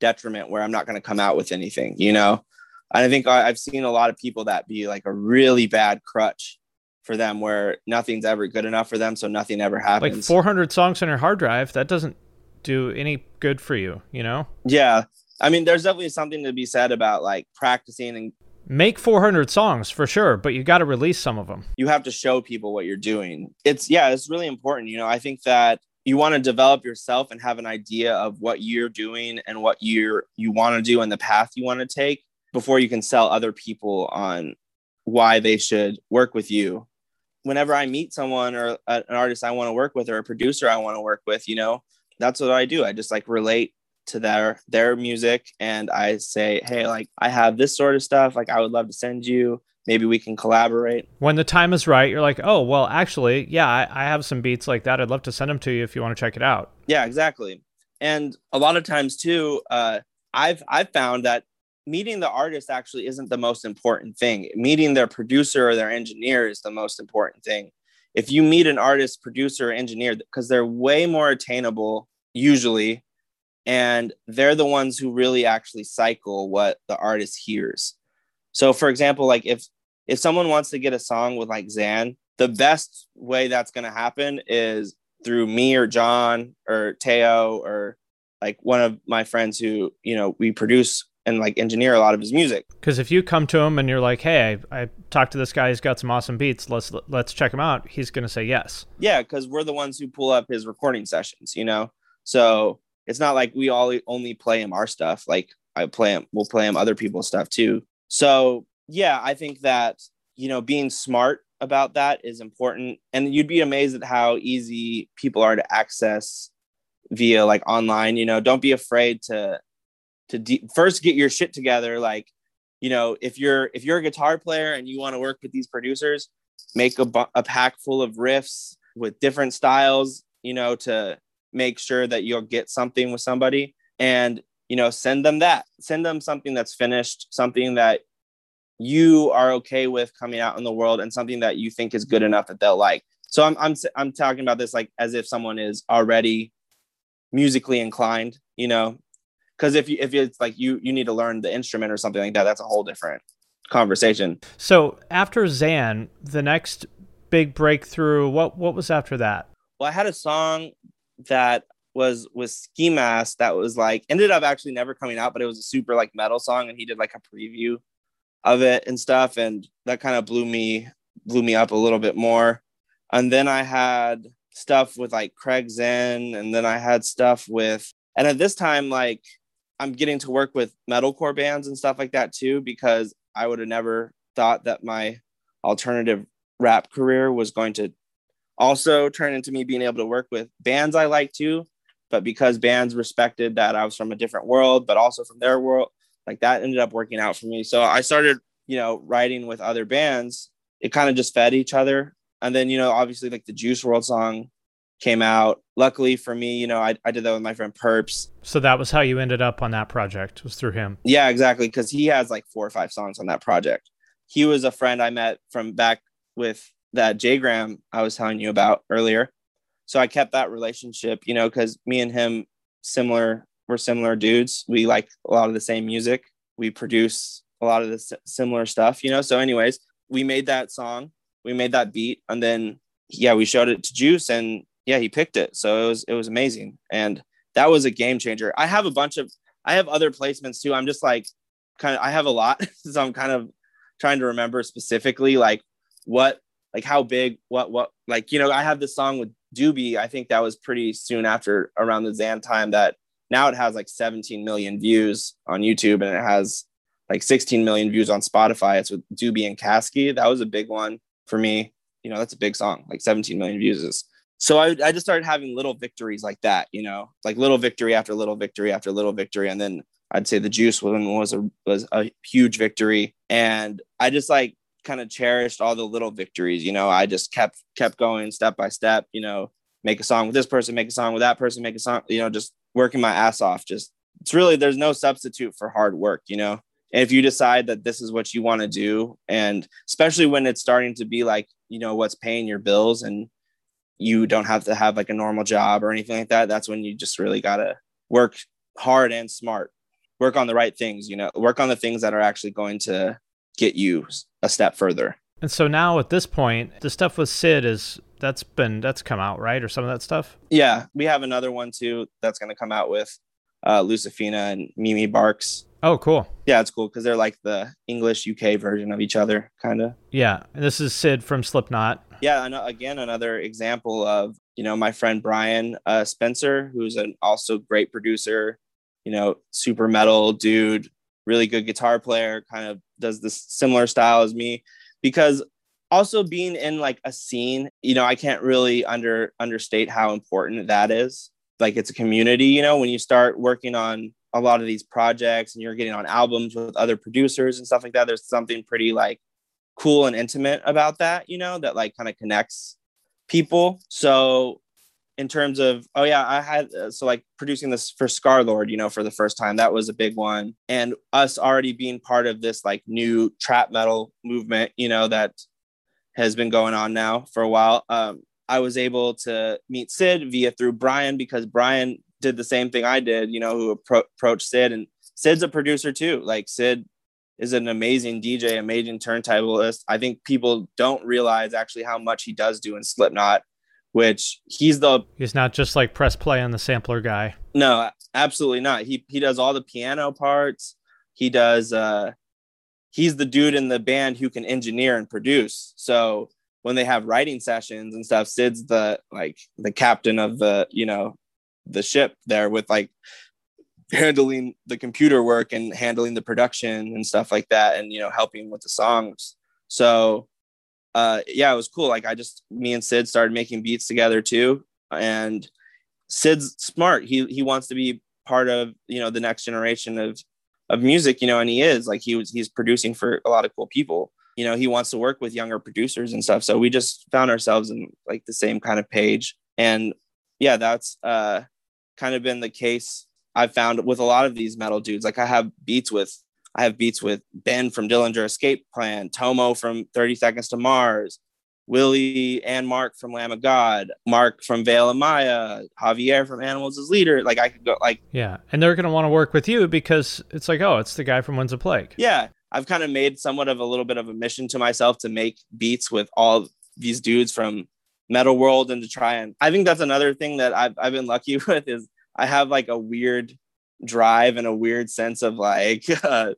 detriment where i'm not gonna come out with anything you know? And i think I, i've seen a lot of people that be like a really bad crutch for them where nothing's ever good enough for them so nothing ever happens. Like 400 songs on your hard drive, that doesn't do any good for you, you know? yeah. I mean there's definitely something to be said about like practicing and Make 400 songs for sure, but you got to release some of them. you have to show people what you're doing. It's yeah, it's really important. You know, I think that you want to develop yourself and have an idea of what you're doing and what you're you want to do and the path you want to take before you can sell other people on why they should work with you. Whenever I meet someone or an artist I want to work with or a producer I want to work with, you know, that's what I do. I just like relate to their their music and I say, "Hey, like I have this sort of stuff like I would love to send you. Maybe we can collaborate." When the time is right, you're like, oh, well, actually, yeah, I, I have some beats like that. I'd love to send them to you if you want to check it out. Yeah, exactly. And a lot of times too, uh, I've I've found that meeting the artist actually isn't the most important thing. Meeting their producer or their engineer is the most important thing. If you meet an artist, producer, or engineer, because they're way more attainable usually, and they're the ones who really actually cycle what the artist hears. So, for example, like if if someone wants to get a song with like Xan, the best way that's going to happen is through me or John or Teo or like one of my friends who you know we produce and like engineer a lot of his music. Because if you come to him and you're like, hey, I, I talked to this guy, he's got some awesome beats. Let's let's check him out. He's gonna say yes. Yeah, because we're the ones who pull up his recording sessions, you know. So it's not like we all only play him our stuff. Like I play him, we'll play him other people's stuff too. So yeah, I think that, you know, being smart about that is important. And you'd be amazed at how easy people are to access via like online, you know, don't be afraid to, to de- first get your shit together. Like, you know, if you're, if you're a guitar player and you want to work with these producers, make a, bu- a pack full of riffs with different styles, you know, to make sure that you'll get something with somebody and, you know, send them that, send them something that's finished, something that you are okay with coming out in the world and something that you think is good mm-hmm. enough that they'll like. So I'm I'm I'm talking about this like as if someone is already musically inclined, you know, because if you if it's like you you need to learn the instrument or something like that, that's a whole different conversation. So after Xan, the next big breakthrough, what what was after that? Well, I had a song that was with Ski Mask that was like ended up actually never coming out, but it was a super like metal song, and he did like a preview of it and stuff, and that kind of blew me blew me up a little bit more. And then I had stuff with like Craig Xen, and then I had stuff with, and at this time, like I'm getting to work with metalcore bands and stuff like that too, because I would have never thought that my alternative rap career was going to also turn into me being able to work with bands I like too. But because bands respected that I was from a different world, but also from their world, like that ended up working out for me. So I started, you know, writing with other bands. It kind of just fed each other. And then, you know, obviously like the Juice WRLD song came out. Luckily for me, you know, I, I did that with my friend Purps. So that was how you ended up on that project, was through him. Yeah, exactly. Cause he has like four or five songs on that project. He was a friend I met from back with that Jay Graham I was telling you about earlier. So I kept that relationship, you know, because me and him similar, we're similar dudes. We like a lot of the same music. We produce a lot of the similar stuff, you know. So, anyways, we made that song, we made that beat, and then yeah, we showed it to Juice, and yeah, he picked it. So it was it was amazing, and that was a game changer. I have a bunch of I have other placements too. I'm just like kind of I have a lot, so I'm kind of trying to remember specifically like what like how big what what like you know I have this song with Doobie. I think that was pretty soon after around the Xan time that now it has like 17 million views on YouTube and it has like 16 million views on Spotify. It's with Doobie and Kasky. That was a big one for me. You know, that's a big song. Like 17 million views is. So I, I just started having little victories like that, you know, like little victory after little victory after little victory. And then I'd say the juice one was a was a huge victory. And I just like kind of cherished all the little victories, you know. I just kept kept going step by step, you know, make a song with this person, make a song with that person, make a song, you know, just working my ass off. Just it's really there's no substitute for hard work, you know. And if you decide that this is what you want to do, and especially when it's starting to be like, you know, what's paying your bills and you don't have to have like a normal job or anything like that, that's when you just really gotta work hard and smart. Work on the right things, you know, work on the things that are actually going to get you a step further. And so now at this point, the stuff with Sid is that's been that's come out, right? Or some of that stuff? Yeah, we have another one too that's going to come out with uh, Lucifina and Mimi Barks. Oh, cool. Yeah, it's cool because they're like the English UK version of each other, kind of. Yeah, and this is Sid from Slipknot. Yeah, and again, another example of you know my friend Brian uh, Spencer, who's an also great producer. You know, super metal dude, really good guitar player. Kind of does this similar style as me, because also being in like a scene, you know, I can't really under understate how important that is. Like it's a community, you know, when you start working on a lot of these projects and you're getting on albums with other producers and stuff like that, there's something pretty like cool and intimate about that, you know, that like kind of connects people. So in terms of oh yeah i had uh, so like producing this for Scarlxrd you know for the first time that was a big one. And us already being part of this like new trap metal movement you know that has been going on now for a while um i was able to meet sid via through brian because brian did the same thing i did you know who appro- approached sid. And sid's a producer too. Like sid is an amazing dj amazing turntablist. I think people don't realize actually how much he does do in slipknot which he's the He's not just like press play on the sampler guy. no absolutely not. He he does all the piano parts. He does uh he's the dude in the band who can engineer and produce. So when they have writing sessions and stuff sid's the like the captain of the you know the ship there with like handling the computer work and handling the production and stuff like that and you know helping with the songs. So uh yeah it was cool. Like i just me and sid started making beats together too. And sid's smart. He he wants to be part of you know the next generation of of music you know and he is. Like he was he's producing for a lot of cool people. You know he wants to work with younger producers and stuff. So we just found ourselves in like the same kind of page. And yeah that's uh kind of been the case I've found with a lot of these metal dudes. Like I have beats with I have beats with Ben from Dillinger Escape Plan, Tomo from 30 Seconds to Mars, Willie and Mark from Lamb of God, Mark from Veil of Maya, Javier from Animals as Leader. Like I could go like Yeah. And they're gonna want to work with you because it's like, oh, it's the guy from Winds of Plague. Yeah. I've kind of made somewhat of a little bit of a mission to myself to make beats with all these dudes from metal world and to try and I think that's another thing that I've I've been lucky with is I have like a weird drive and a weird sense of like uh,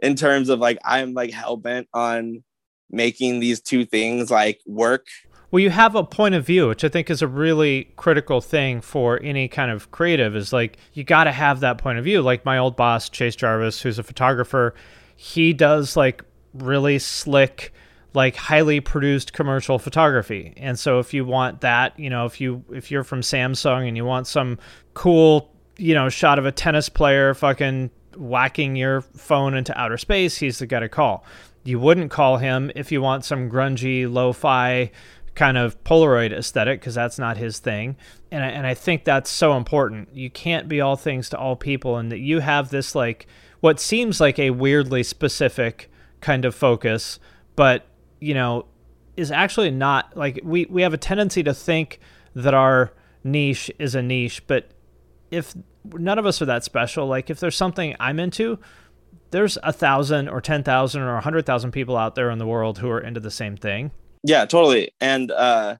in terms of like I'm like hell bent on making these two things like work. Well, you have a point of view, which I think is a really critical thing for any kind of creative is like you got to have that point of view. Like my old boss, Chase Jarvis, who's a photographer, he does like really slick like highly produced commercial photography. And so if you want that, you know, if you if you're from Samsung and you want some cool, you know, shot of a tennis player fucking whacking your phone into outer space, he's the guy to call. You wouldn't call him if you want some grungy lo-fi kind of Polaroid aesthetic because that's not his thing. And I, and I think that's so important. You can't be all things to all people, and that you have this like what seems like a weirdly specific kind of focus, but you know, is actually not like we we have a tendency to think that our niche is a niche, but if none of us are that special, like if there's something I'm into, there's a thousand or ten thousand or a hundred thousand people out there in the world who are into the same thing. Yeah, totally. And uh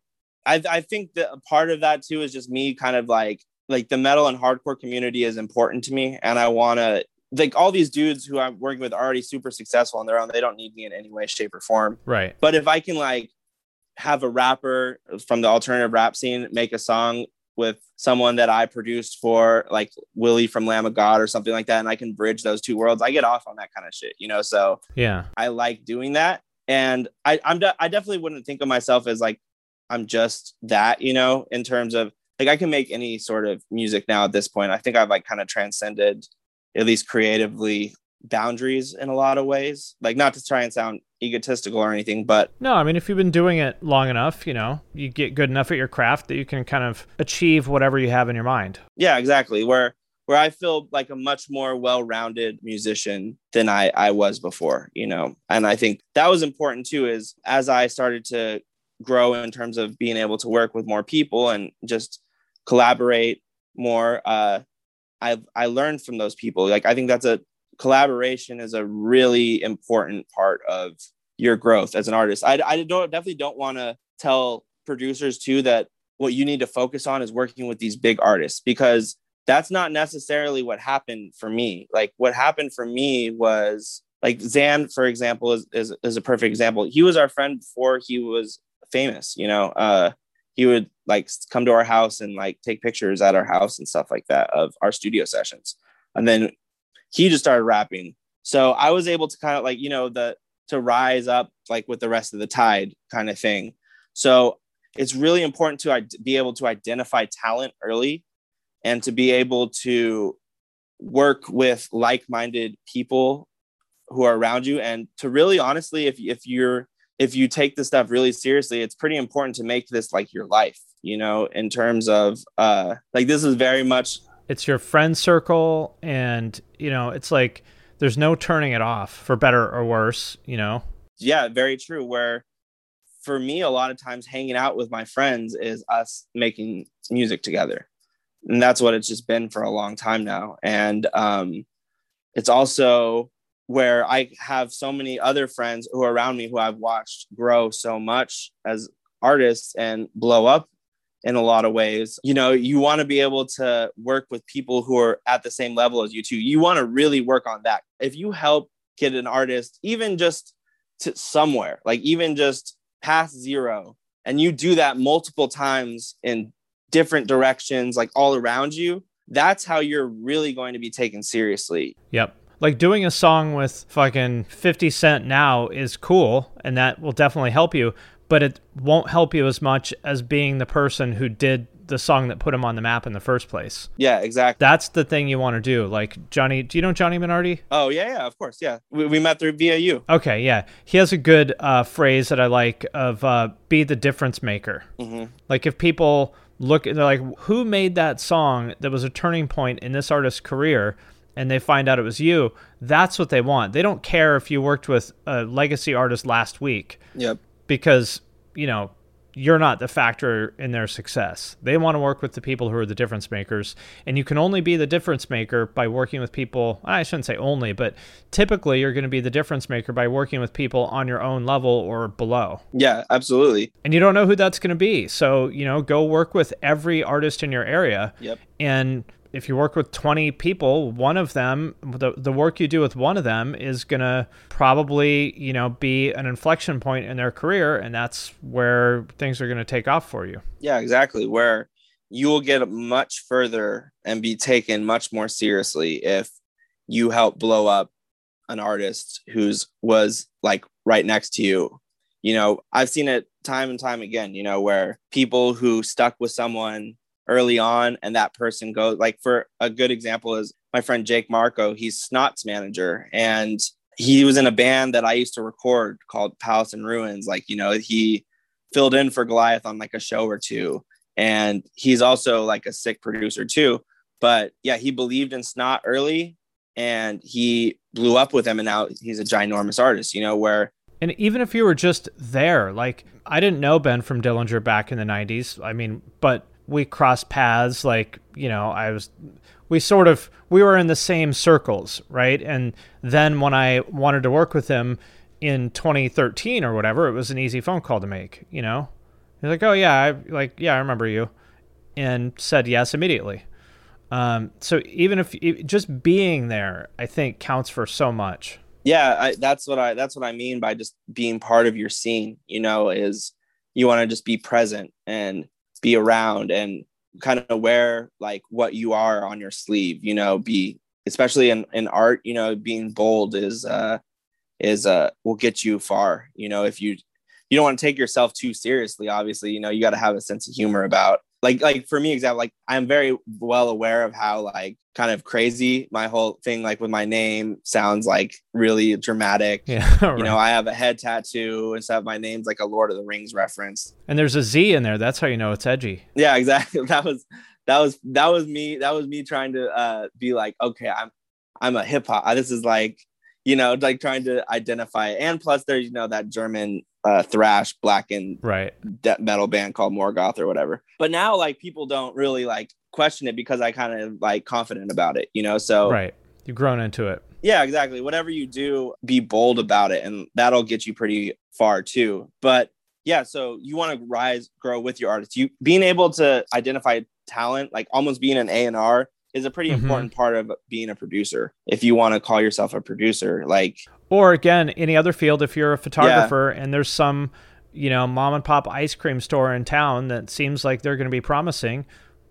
I I think that part of that too is just me kind of like like the metal and hardcore community is important to me and I wanna like all these dudes who I'm working with are already super successful on their own. They don't need me in any way, shape, or form. Right. But if I can like have a rapper from the alternative rap scene make a song with someone that I produced for, like Willie from Lamb of God or something like that, and I can bridge those two worlds, I get off on that kind of shit, you know. So yeah, I like doing that, and I I'm de- I definitely wouldn't think of myself as like I'm just that, you know, in terms of like I can make any sort of music now at this point. I think I've like kind of transcended at least creatively boundaries in a lot of ways. Like not to try and sound egotistical or anything but no i mean if you've been doing it long enough you know you get good enough at your craft that you can kind of achieve whatever you have in your mind. Yeah exactly. Where where i feel like a much more well-rounded musician than i i was before you know? And i think that was important too is as i started to grow in terms of being able to work with more people and just collaborate more uh I I learned from those people. Like I think that's a collaboration is a really important part of your growth as an artist. I I don't definitely don't want to tell producers too that what you need to focus on is working with these big artists because that's not necessarily what happened for me. Like what happened for me was like Xan, for example, is, is, is a perfect example. He was our friend before he was famous, you know, uh, he would like come to our house and like take pictures at our house and stuff like that of our studio sessions. And then he just started rapping. So I was able to kind of like, you know, the to rise up like with the rest of the tide kind of thing. So it's really important to be able to identify talent early and to be able to work with like-minded people who are around you and to really honestly if if you're if you take this stuff really seriously, it's pretty important to make this like your life, you know, in terms of uh like this is very much it's your friend circle and you know, it's like there's no turning it off for better or worse, you know. Yeah, very true where for me a lot of times hanging out with my friends is us making music together. And that's what it's just been for a long time now. And um it's also where I have so many other friends who are around me who I've watched grow so much as artists and blow up in a lot of ways. You know, you want to be able to work with people who are at the same level as you too. You want to really work on that. If you help get an artist even just to somewhere, like even just past zero, and you do that multiple times in different directions, like all around you, that's how you're really going to be taken seriously. Yep. Like doing a song with fucking 50 Cent now is cool and that will definitely help you, but it won't help you as much as being the person who did the song that put him on the map in the first place. Yeah, exactly. That's the thing you want to do. Like Johnny, do you know Johnny Minardi? Oh yeah, yeah, of course, yeah. We, we met through via you. Okay, yeah. He has a good uh, phrase that I like of uh, "be the difference maker." Mhm. Like if people look, they're like, "Who made that song that was a turning point in this artist's career?" And they find out it was you. That's what they want. They don't care if you worked with a legacy artist last week Yep. Because you know you're not the factor in their success. They want to work with the people who are the difference makers, and you can only be the difference maker by working with people. I shouldn't say only, but typically you're going to be the difference maker by working with people on your own level or below. Yeah, absolutely. And you don't know who that's going to be. So, you know, go work with every artist in your area. Yep. And if you work with 20 people, one of them, the, the work you do with one of them is going to probably, you know, be an inflection point in their career. And that's where things are going to take off for you. Yeah, exactly. Where you will get much further and be taken much more seriously if you help blow up an artist who's was like right next to you. You know, I've seen it time and time again, you know, where people who stuck with someone early on and that person goes like for a good example is my friend Jake Marco, he's Snot's manager and he was in a band that I used to record called Palace and Ruins. Like, you know, he filled in for Goliath on like a show or two. And he's also like a sick producer too. But yeah, he believed in Snot early and he blew up with him. And now he's a ginormous artist, you know, where And even if you were just there, like I didn't know Ben from Dillinger back in the 90s. I mean, but we crossed paths like, you know, I was we sort of we were in the same circles, right? And then when I wanted to work with him in 2013 or whatever, it was an easy phone call to make, you know. He's like, "Oh yeah, I like yeah, I remember you." And said yes immediately. Um, so even if just being there, I think counts for so much. yeah I, that's what i that's what i mean by just being part of your scene you know is you want to just be present and be around and kind of wear like what you are on your sleeve you know be especially in, in art you know being bold is uh is uh will get you far you know if you you don't want to take yourself too seriously obviously you know you got to have a sense of humor about like like for me example like i'm very well aware of how like kind of crazy. My whole thing like with my name sounds like really dramatic. Yeah, you know i have a head tattoo and stuff. My name's like a lord of the rings reference. And there's a Z in there. That's how you know it's edgy. yeah exactly. That was that was that was me that was me trying to uh be like okay i'm i'm a hip hop this is like you know like trying to identify and plus there's you know that german uh thrash black and Right. death metal band called morgoth or whatever. But now like people don't really like question it because i kind of like confident about it you know so Right. You've grown into it. yeah exactly whatever you do be bold about it and that'll get you pretty far too but yeah so you want to rise grow with your artist you being able to identify talent like almost being an a&r is a pretty Mhm. important part of being a producer if you want to call yourself a producer like Or again, any other field, if you're a photographer and there's some, you know, mom and pop ice cream store in town that seems like they're going to be promising,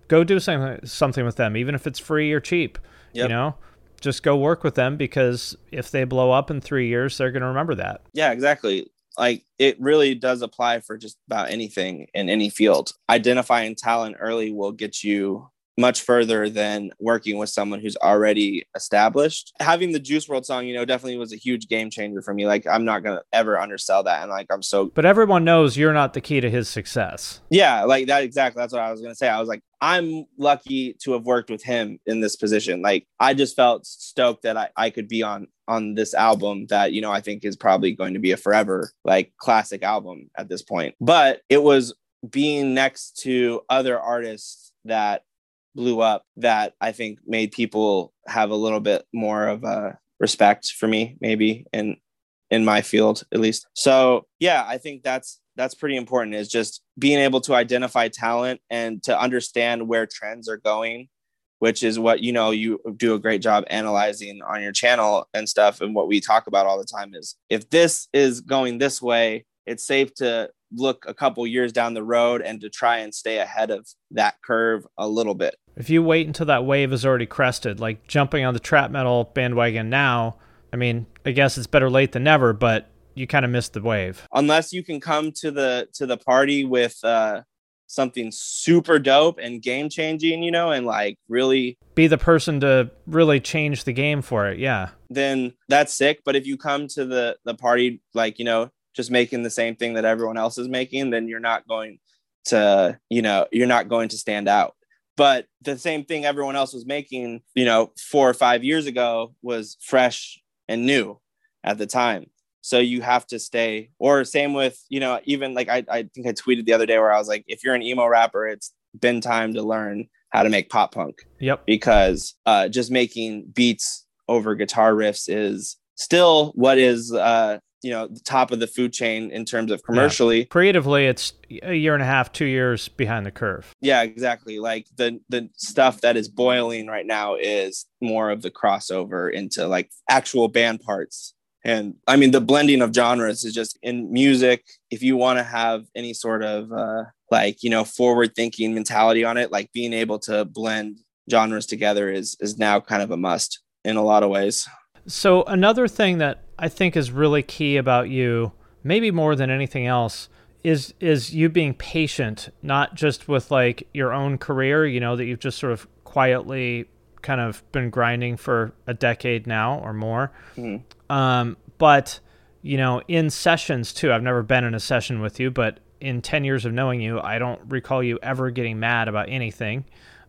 go do something something with them, even if it's free or cheap. You know, just go work with them because if they blow up in three years, they're going to remember that. yeah exactly like it really does apply for just about anything in any field identifying talent early will get you much further than working with someone who's already established. Having the Juice WRLD song you know definitely was a huge game changer for me. Like i'm not gonna ever undersell that and like i'm so But everyone knows you're not the key to his success. yeah like that exactly that's what i was gonna say. I was like i'm lucky to have worked with him in this position. Like i just felt stoked that i, I could be on on this album that you know i think is probably going to be a forever like classic album at this point. But it was being next to other artists that blew up that i think made people have a little bit more of a respect for me maybe in in my field at least. So yeah i think that's that's pretty important is just being able to identify talent and to understand where trends are going which is what you know you do a great job analyzing on your channel and stuff and what we talk about all the time is if this is going this way it's safe to look a couple years down the road and to try and stay ahead of that curve a little bit If you wait until that wave is already crested, like jumping on the trap metal bandwagon now, I mean, I guess it's better late than never, but you kind of missed the wave. Unless you can come to the to the party with uh something super dope and game changing, you know, and like really Be the person to really change the game for it. Yeah. then that's sick. But if you come to the the party like, you know, just making the same thing that everyone else is making, then you're not going to, you know, you're not going to stand out. But the same thing everyone else was making, you know, four or five years ago was fresh and new at the time. So you have to stay, or same with, you know, even like I, I think I tweeted the other day where I was like, if you're an emo rapper, it's been time to learn how to make pop punk Yep. because uh, just making beats over guitar riffs is still what is uh, you know the top of the food chain in terms of commercially. Creatively, it's a year and a half, two years behind the curve. Yeah. exactly. Like the the stuff that is boiling right now is more of the crossover into like actual band parts. And I mean, the blending of genres is just in music. If you want to have any sort of uh, like you know forward thinking mentality on it, like being able to blend genres together is is now kind of a must in a lot of ways. So another thing that I think is really key about you, maybe more than anything else, is is you being patient, not just with like your own career, you know, that you've just sort of quietly kind of been grinding for a decade now or more. Mhm. Um, but you know, in sessions too. I've never been in a session with you, but in 10 years of knowing you, I don't recall you ever getting mad about anything.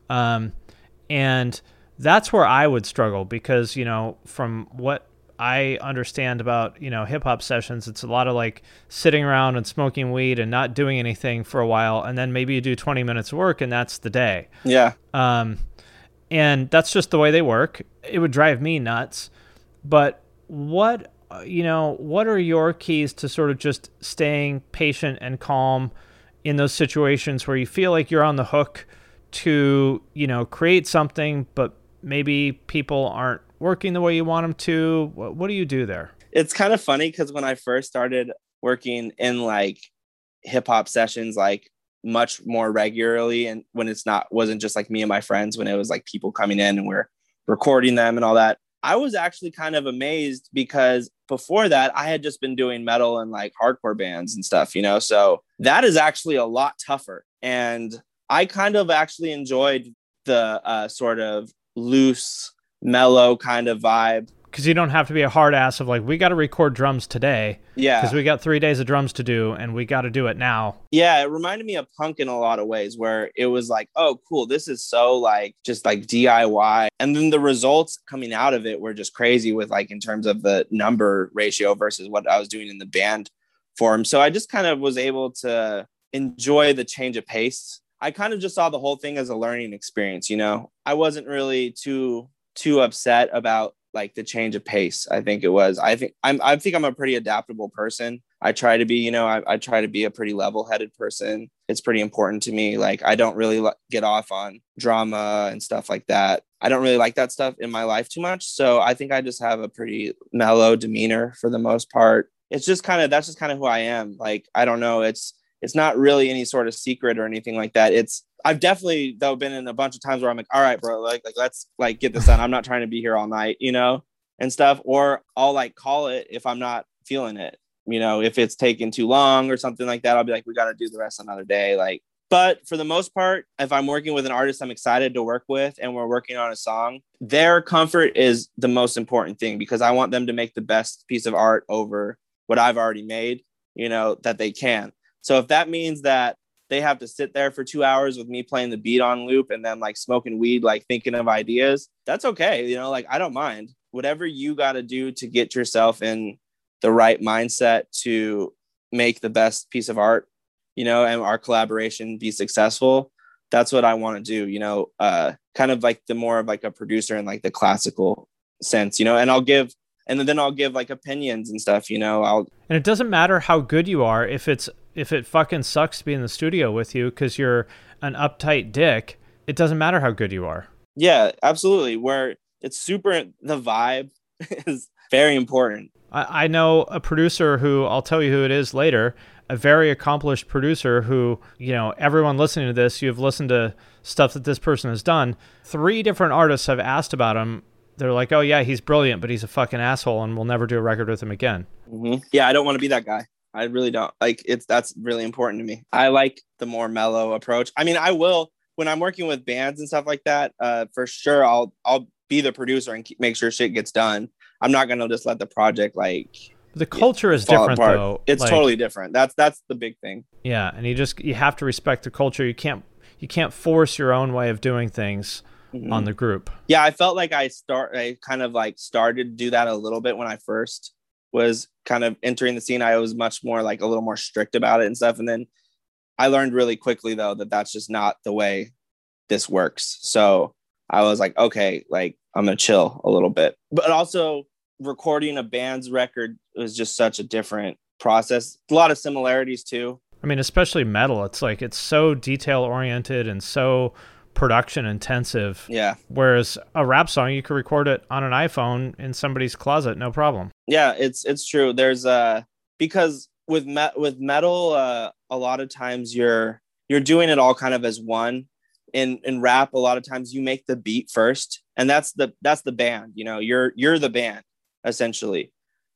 Um, and that's where I would struggle because, you know, from what I understand about, you know, hip hop sessions, it's a lot of like sitting around and smoking weed and not doing anything for a while. And then maybe you do 20 minutes of work and that's the day. Yeah. Um, and that's just the way they work. It would drive me nuts. But what, you know, what are your keys to sort of just staying patient and calm in those situations where you feel like you're on the hook to, you know, create something, but maybe people aren't working the way you want them to? What, what do you do there? it's kind of funny because when I first started working in like hip hop sessions, like much more regularly, and when it's not wasn't just like me and my friends, when it was like people coming in and we're recording them and all that, I was actually kind of amazed because before that I had just been doing metal and like hardcore bands and stuff, you know. So that is actually a lot tougher, and I kind of actually enjoyed the uh, sort of loose, mellow kind of vibe Because you don't have to be a hard ass of like, we got to record drums today yeah because we got three days of drums to do and we got to do it now. Yeah, it reminded me of punk in a lot of ways where it was like, oh, cool, this is so like just like DIY. And then the results coming out of it were just crazy with like in terms of the number ratio versus what I was doing in the band form. So I just kind of was able to enjoy the change of pace. I kind of just saw the whole thing as a learning experience, you know. I wasn't really too too upset about like the change of pace. I think it was. I think I'm. I think I'm a pretty adaptable person. I try to be. You know, I, I try to be a pretty level-headed person. It's pretty important to me. Like I don't really li- get off on drama and stuff like that. I don't really like that stuff in my life too much. So I think I just have a pretty mellow demeanor for the most part. It's just kind of that's just kind of who I am. Like I don't know. It's it's not really any sort of secret or anything like that. It's I've definitely though been in a bunch of times where I'm like, all right, bro, like like let's like get this done. I'm not trying to be here all night, you know, and stuff. Or I'll like call it if I'm not feeling it. You know, if it's taking too long or something like that, I'll be like, we got to do the rest another day. Like, but for the most part, if I'm working with an artist I'm excited to work with and we're working on a song, their comfort is the most important thing because I want them to make the best piece of art over what I've already made, you know, that they can. So if that means that they have to sit there for two hours with me playing the beat on loop and then like smoking weed, like thinking of ideas, that's okay. You know, like I don't mind. Whatever you got to do to get yourself in the right mindset to make the best piece of art, you know, and our collaboration be successful. That's what I want to do, you know, uh, kind of like the more of like a producer in like the classical sense, you know, and I'll give and then I'll give like opinions and stuff, you know. I'll And it doesn't matter how good you are if it's if it fucking sucks to be in the studio with you because you're an uptight dick. It doesn't matter how good you are. Yeah, absolutely. Where it's super, the vibe is very important. I, I know a producer who I'll tell you who it is later. a very accomplished producer who, you know, everyone listening to this, you've listened to stuff that this person has done. Three different artists have asked about him. They're like, oh, yeah, he's brilliant, but he's a fucking asshole and we'll never do a record with him again. Mhm. Yeah, I don't want to be that guy. I really don't. Like it's that's really important to me. I like the more mellow approach. I mean, I will when I'm working with bands and stuff like that. Uh, for sure, I'll I'll be the producer and keep, make sure shit gets done. I'm not gonna just let the project like The culture is different, apart. though. It's Like, totally different. That's that's the big thing. Yeah, and you just you have to respect the culture. You can't you can't force your own way of doing things Mhm. on the group. yeah i felt like i start i kind of like started to do that a little bit when i first was kind of entering the scene i was much more like a little more strict about it and stuff. And then i learned really quickly though that that's just not the way this works. So i was like okay like i'm gonna chill a little bit. But also recording a band's record was just such a different process. A lot of similarities too. I mean, especially metal. It's like it's so detail oriented and so production intensive. yeah Whereas a rap song, you could record it on an iPhone in somebody's closet, no problem. yeah it's it's true there's uh because with met with metal uh a lot of times you're you're doing it all kind of as one in in rap a lot of times you make the beat first and that's the that's the band you know you're you're the band essentially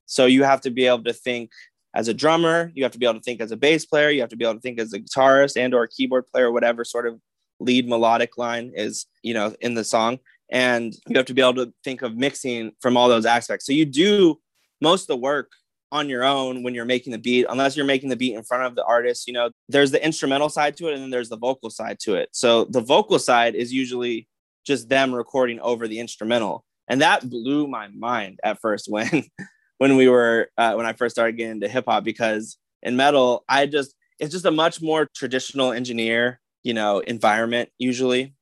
so you have to be able to think as a drummer you have to be able to think as a bass player you have to be able to think as a guitarist and or a keyboard player whatever sort of lead melodic line is you know in the song. And you have to be able to think of mixing from all those aspects. So you do most of the work on your own when you're making the beat unless you're making the beat in front of the artist you know. There's the instrumental side to it and then there's the vocal side to it. So the vocal side is usually just them recording over the instrumental. And that blew my mind at first when when we were uh, when i first started getting into hip hop because in metal i just it's just a much more traditional engineer you know environment usually.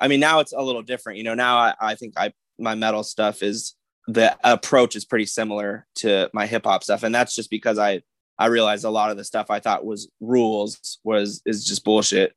I mean now it's a little different you know now i, I think i my metal stuff is the approach is pretty similar to my hip hop stuff. And that's just because i i realized a lot of the stuff i thought was rules was is just bullshit.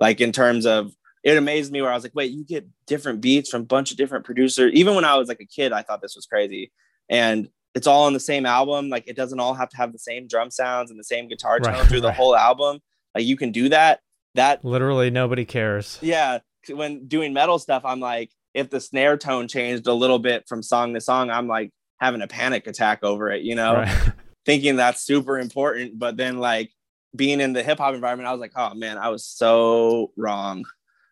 Like in terms of it amazed me where i was like wait you get different beats from a bunch of different producers. Even when i was like a kid i thought this was crazy. And it's all on the same album. Like it doesn't all have to have the same drum sounds and the same guitar tone Right, through the right. whole album. Like you can do that that Literally nobody cares. yeah when doing metal stuff i'm like if the snare tone changed a little bit from song to song i'm like having a panic attack over it you know Right. thinking that's super important but then like being in the hip hop environment i was like oh man i was so wrong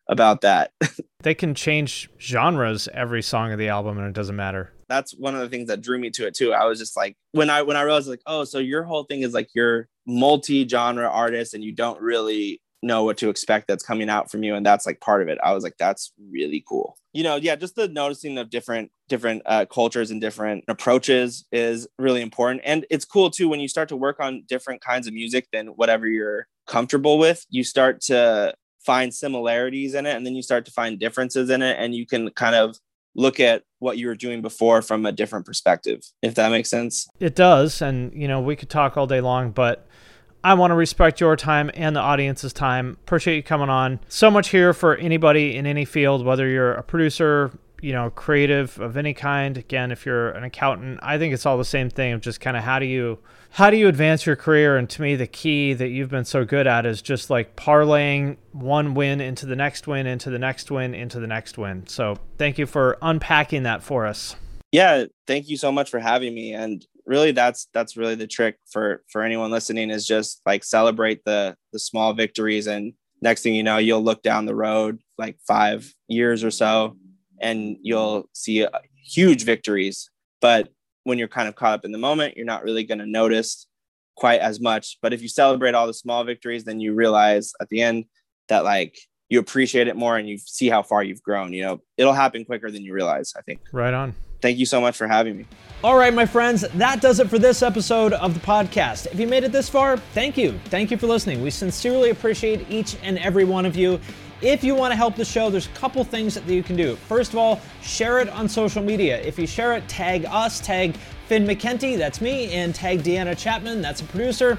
about that they can change genres every song of the album and it doesn't matter. that's one of the things that drew me to it too i was just like when i when i realized like oh so your whole thing is like you're multi-genre artist and you don't really know what to expect that's coming out from you and that's like part of it. I was like that's really cool. You know yeah just the noticing of different different uh, cultures and different approaches is really important and it's cool too when you start to work on different kinds of music than whatever you're comfortable with you start to find similarities in it and then you start to find differences in it and you can kind of look at what you were doing before from a different perspective if that makes sense. It does, and you know we could talk all day long, but I want to respect your time and the audience's time. Appreciate you coming on. So much here for anybody in any field, whether you're a producer, you know, creative of any kind. Again, if you're an accountant, I think it's all the same thing of just kind of how do you how do you advance your career? And to me, the key that you've been so good at is just like parlaying one win into the next win, into the next win, into the next win. So thank you for unpacking that for us. yeah thank you so much for having me and really that's that's really the trick for for anyone listening is just like celebrate the the small victories. And next thing you know you'll look down the road like five years or so and you'll see uh, huge victories. But when you're kind of caught up in the moment you're not really going to notice quite as much. But if you celebrate all the small victories then you realize at the end that like you appreciate it more and you see how far you've grown you know? It'll happen quicker than you realize i think. Right on. Thank you so much for having me All right, my friends, that does it for this episode of the podcast. If you made it this far, thank you. Thank you for listening. We sincerely appreciate each and every one of you. If you want to help the show, there's a couple things that you can do. First of all, share it on social media. If you share it, tag us, tag Finn McKenty, that's me, and tag Deanna Chapman, that's a producer.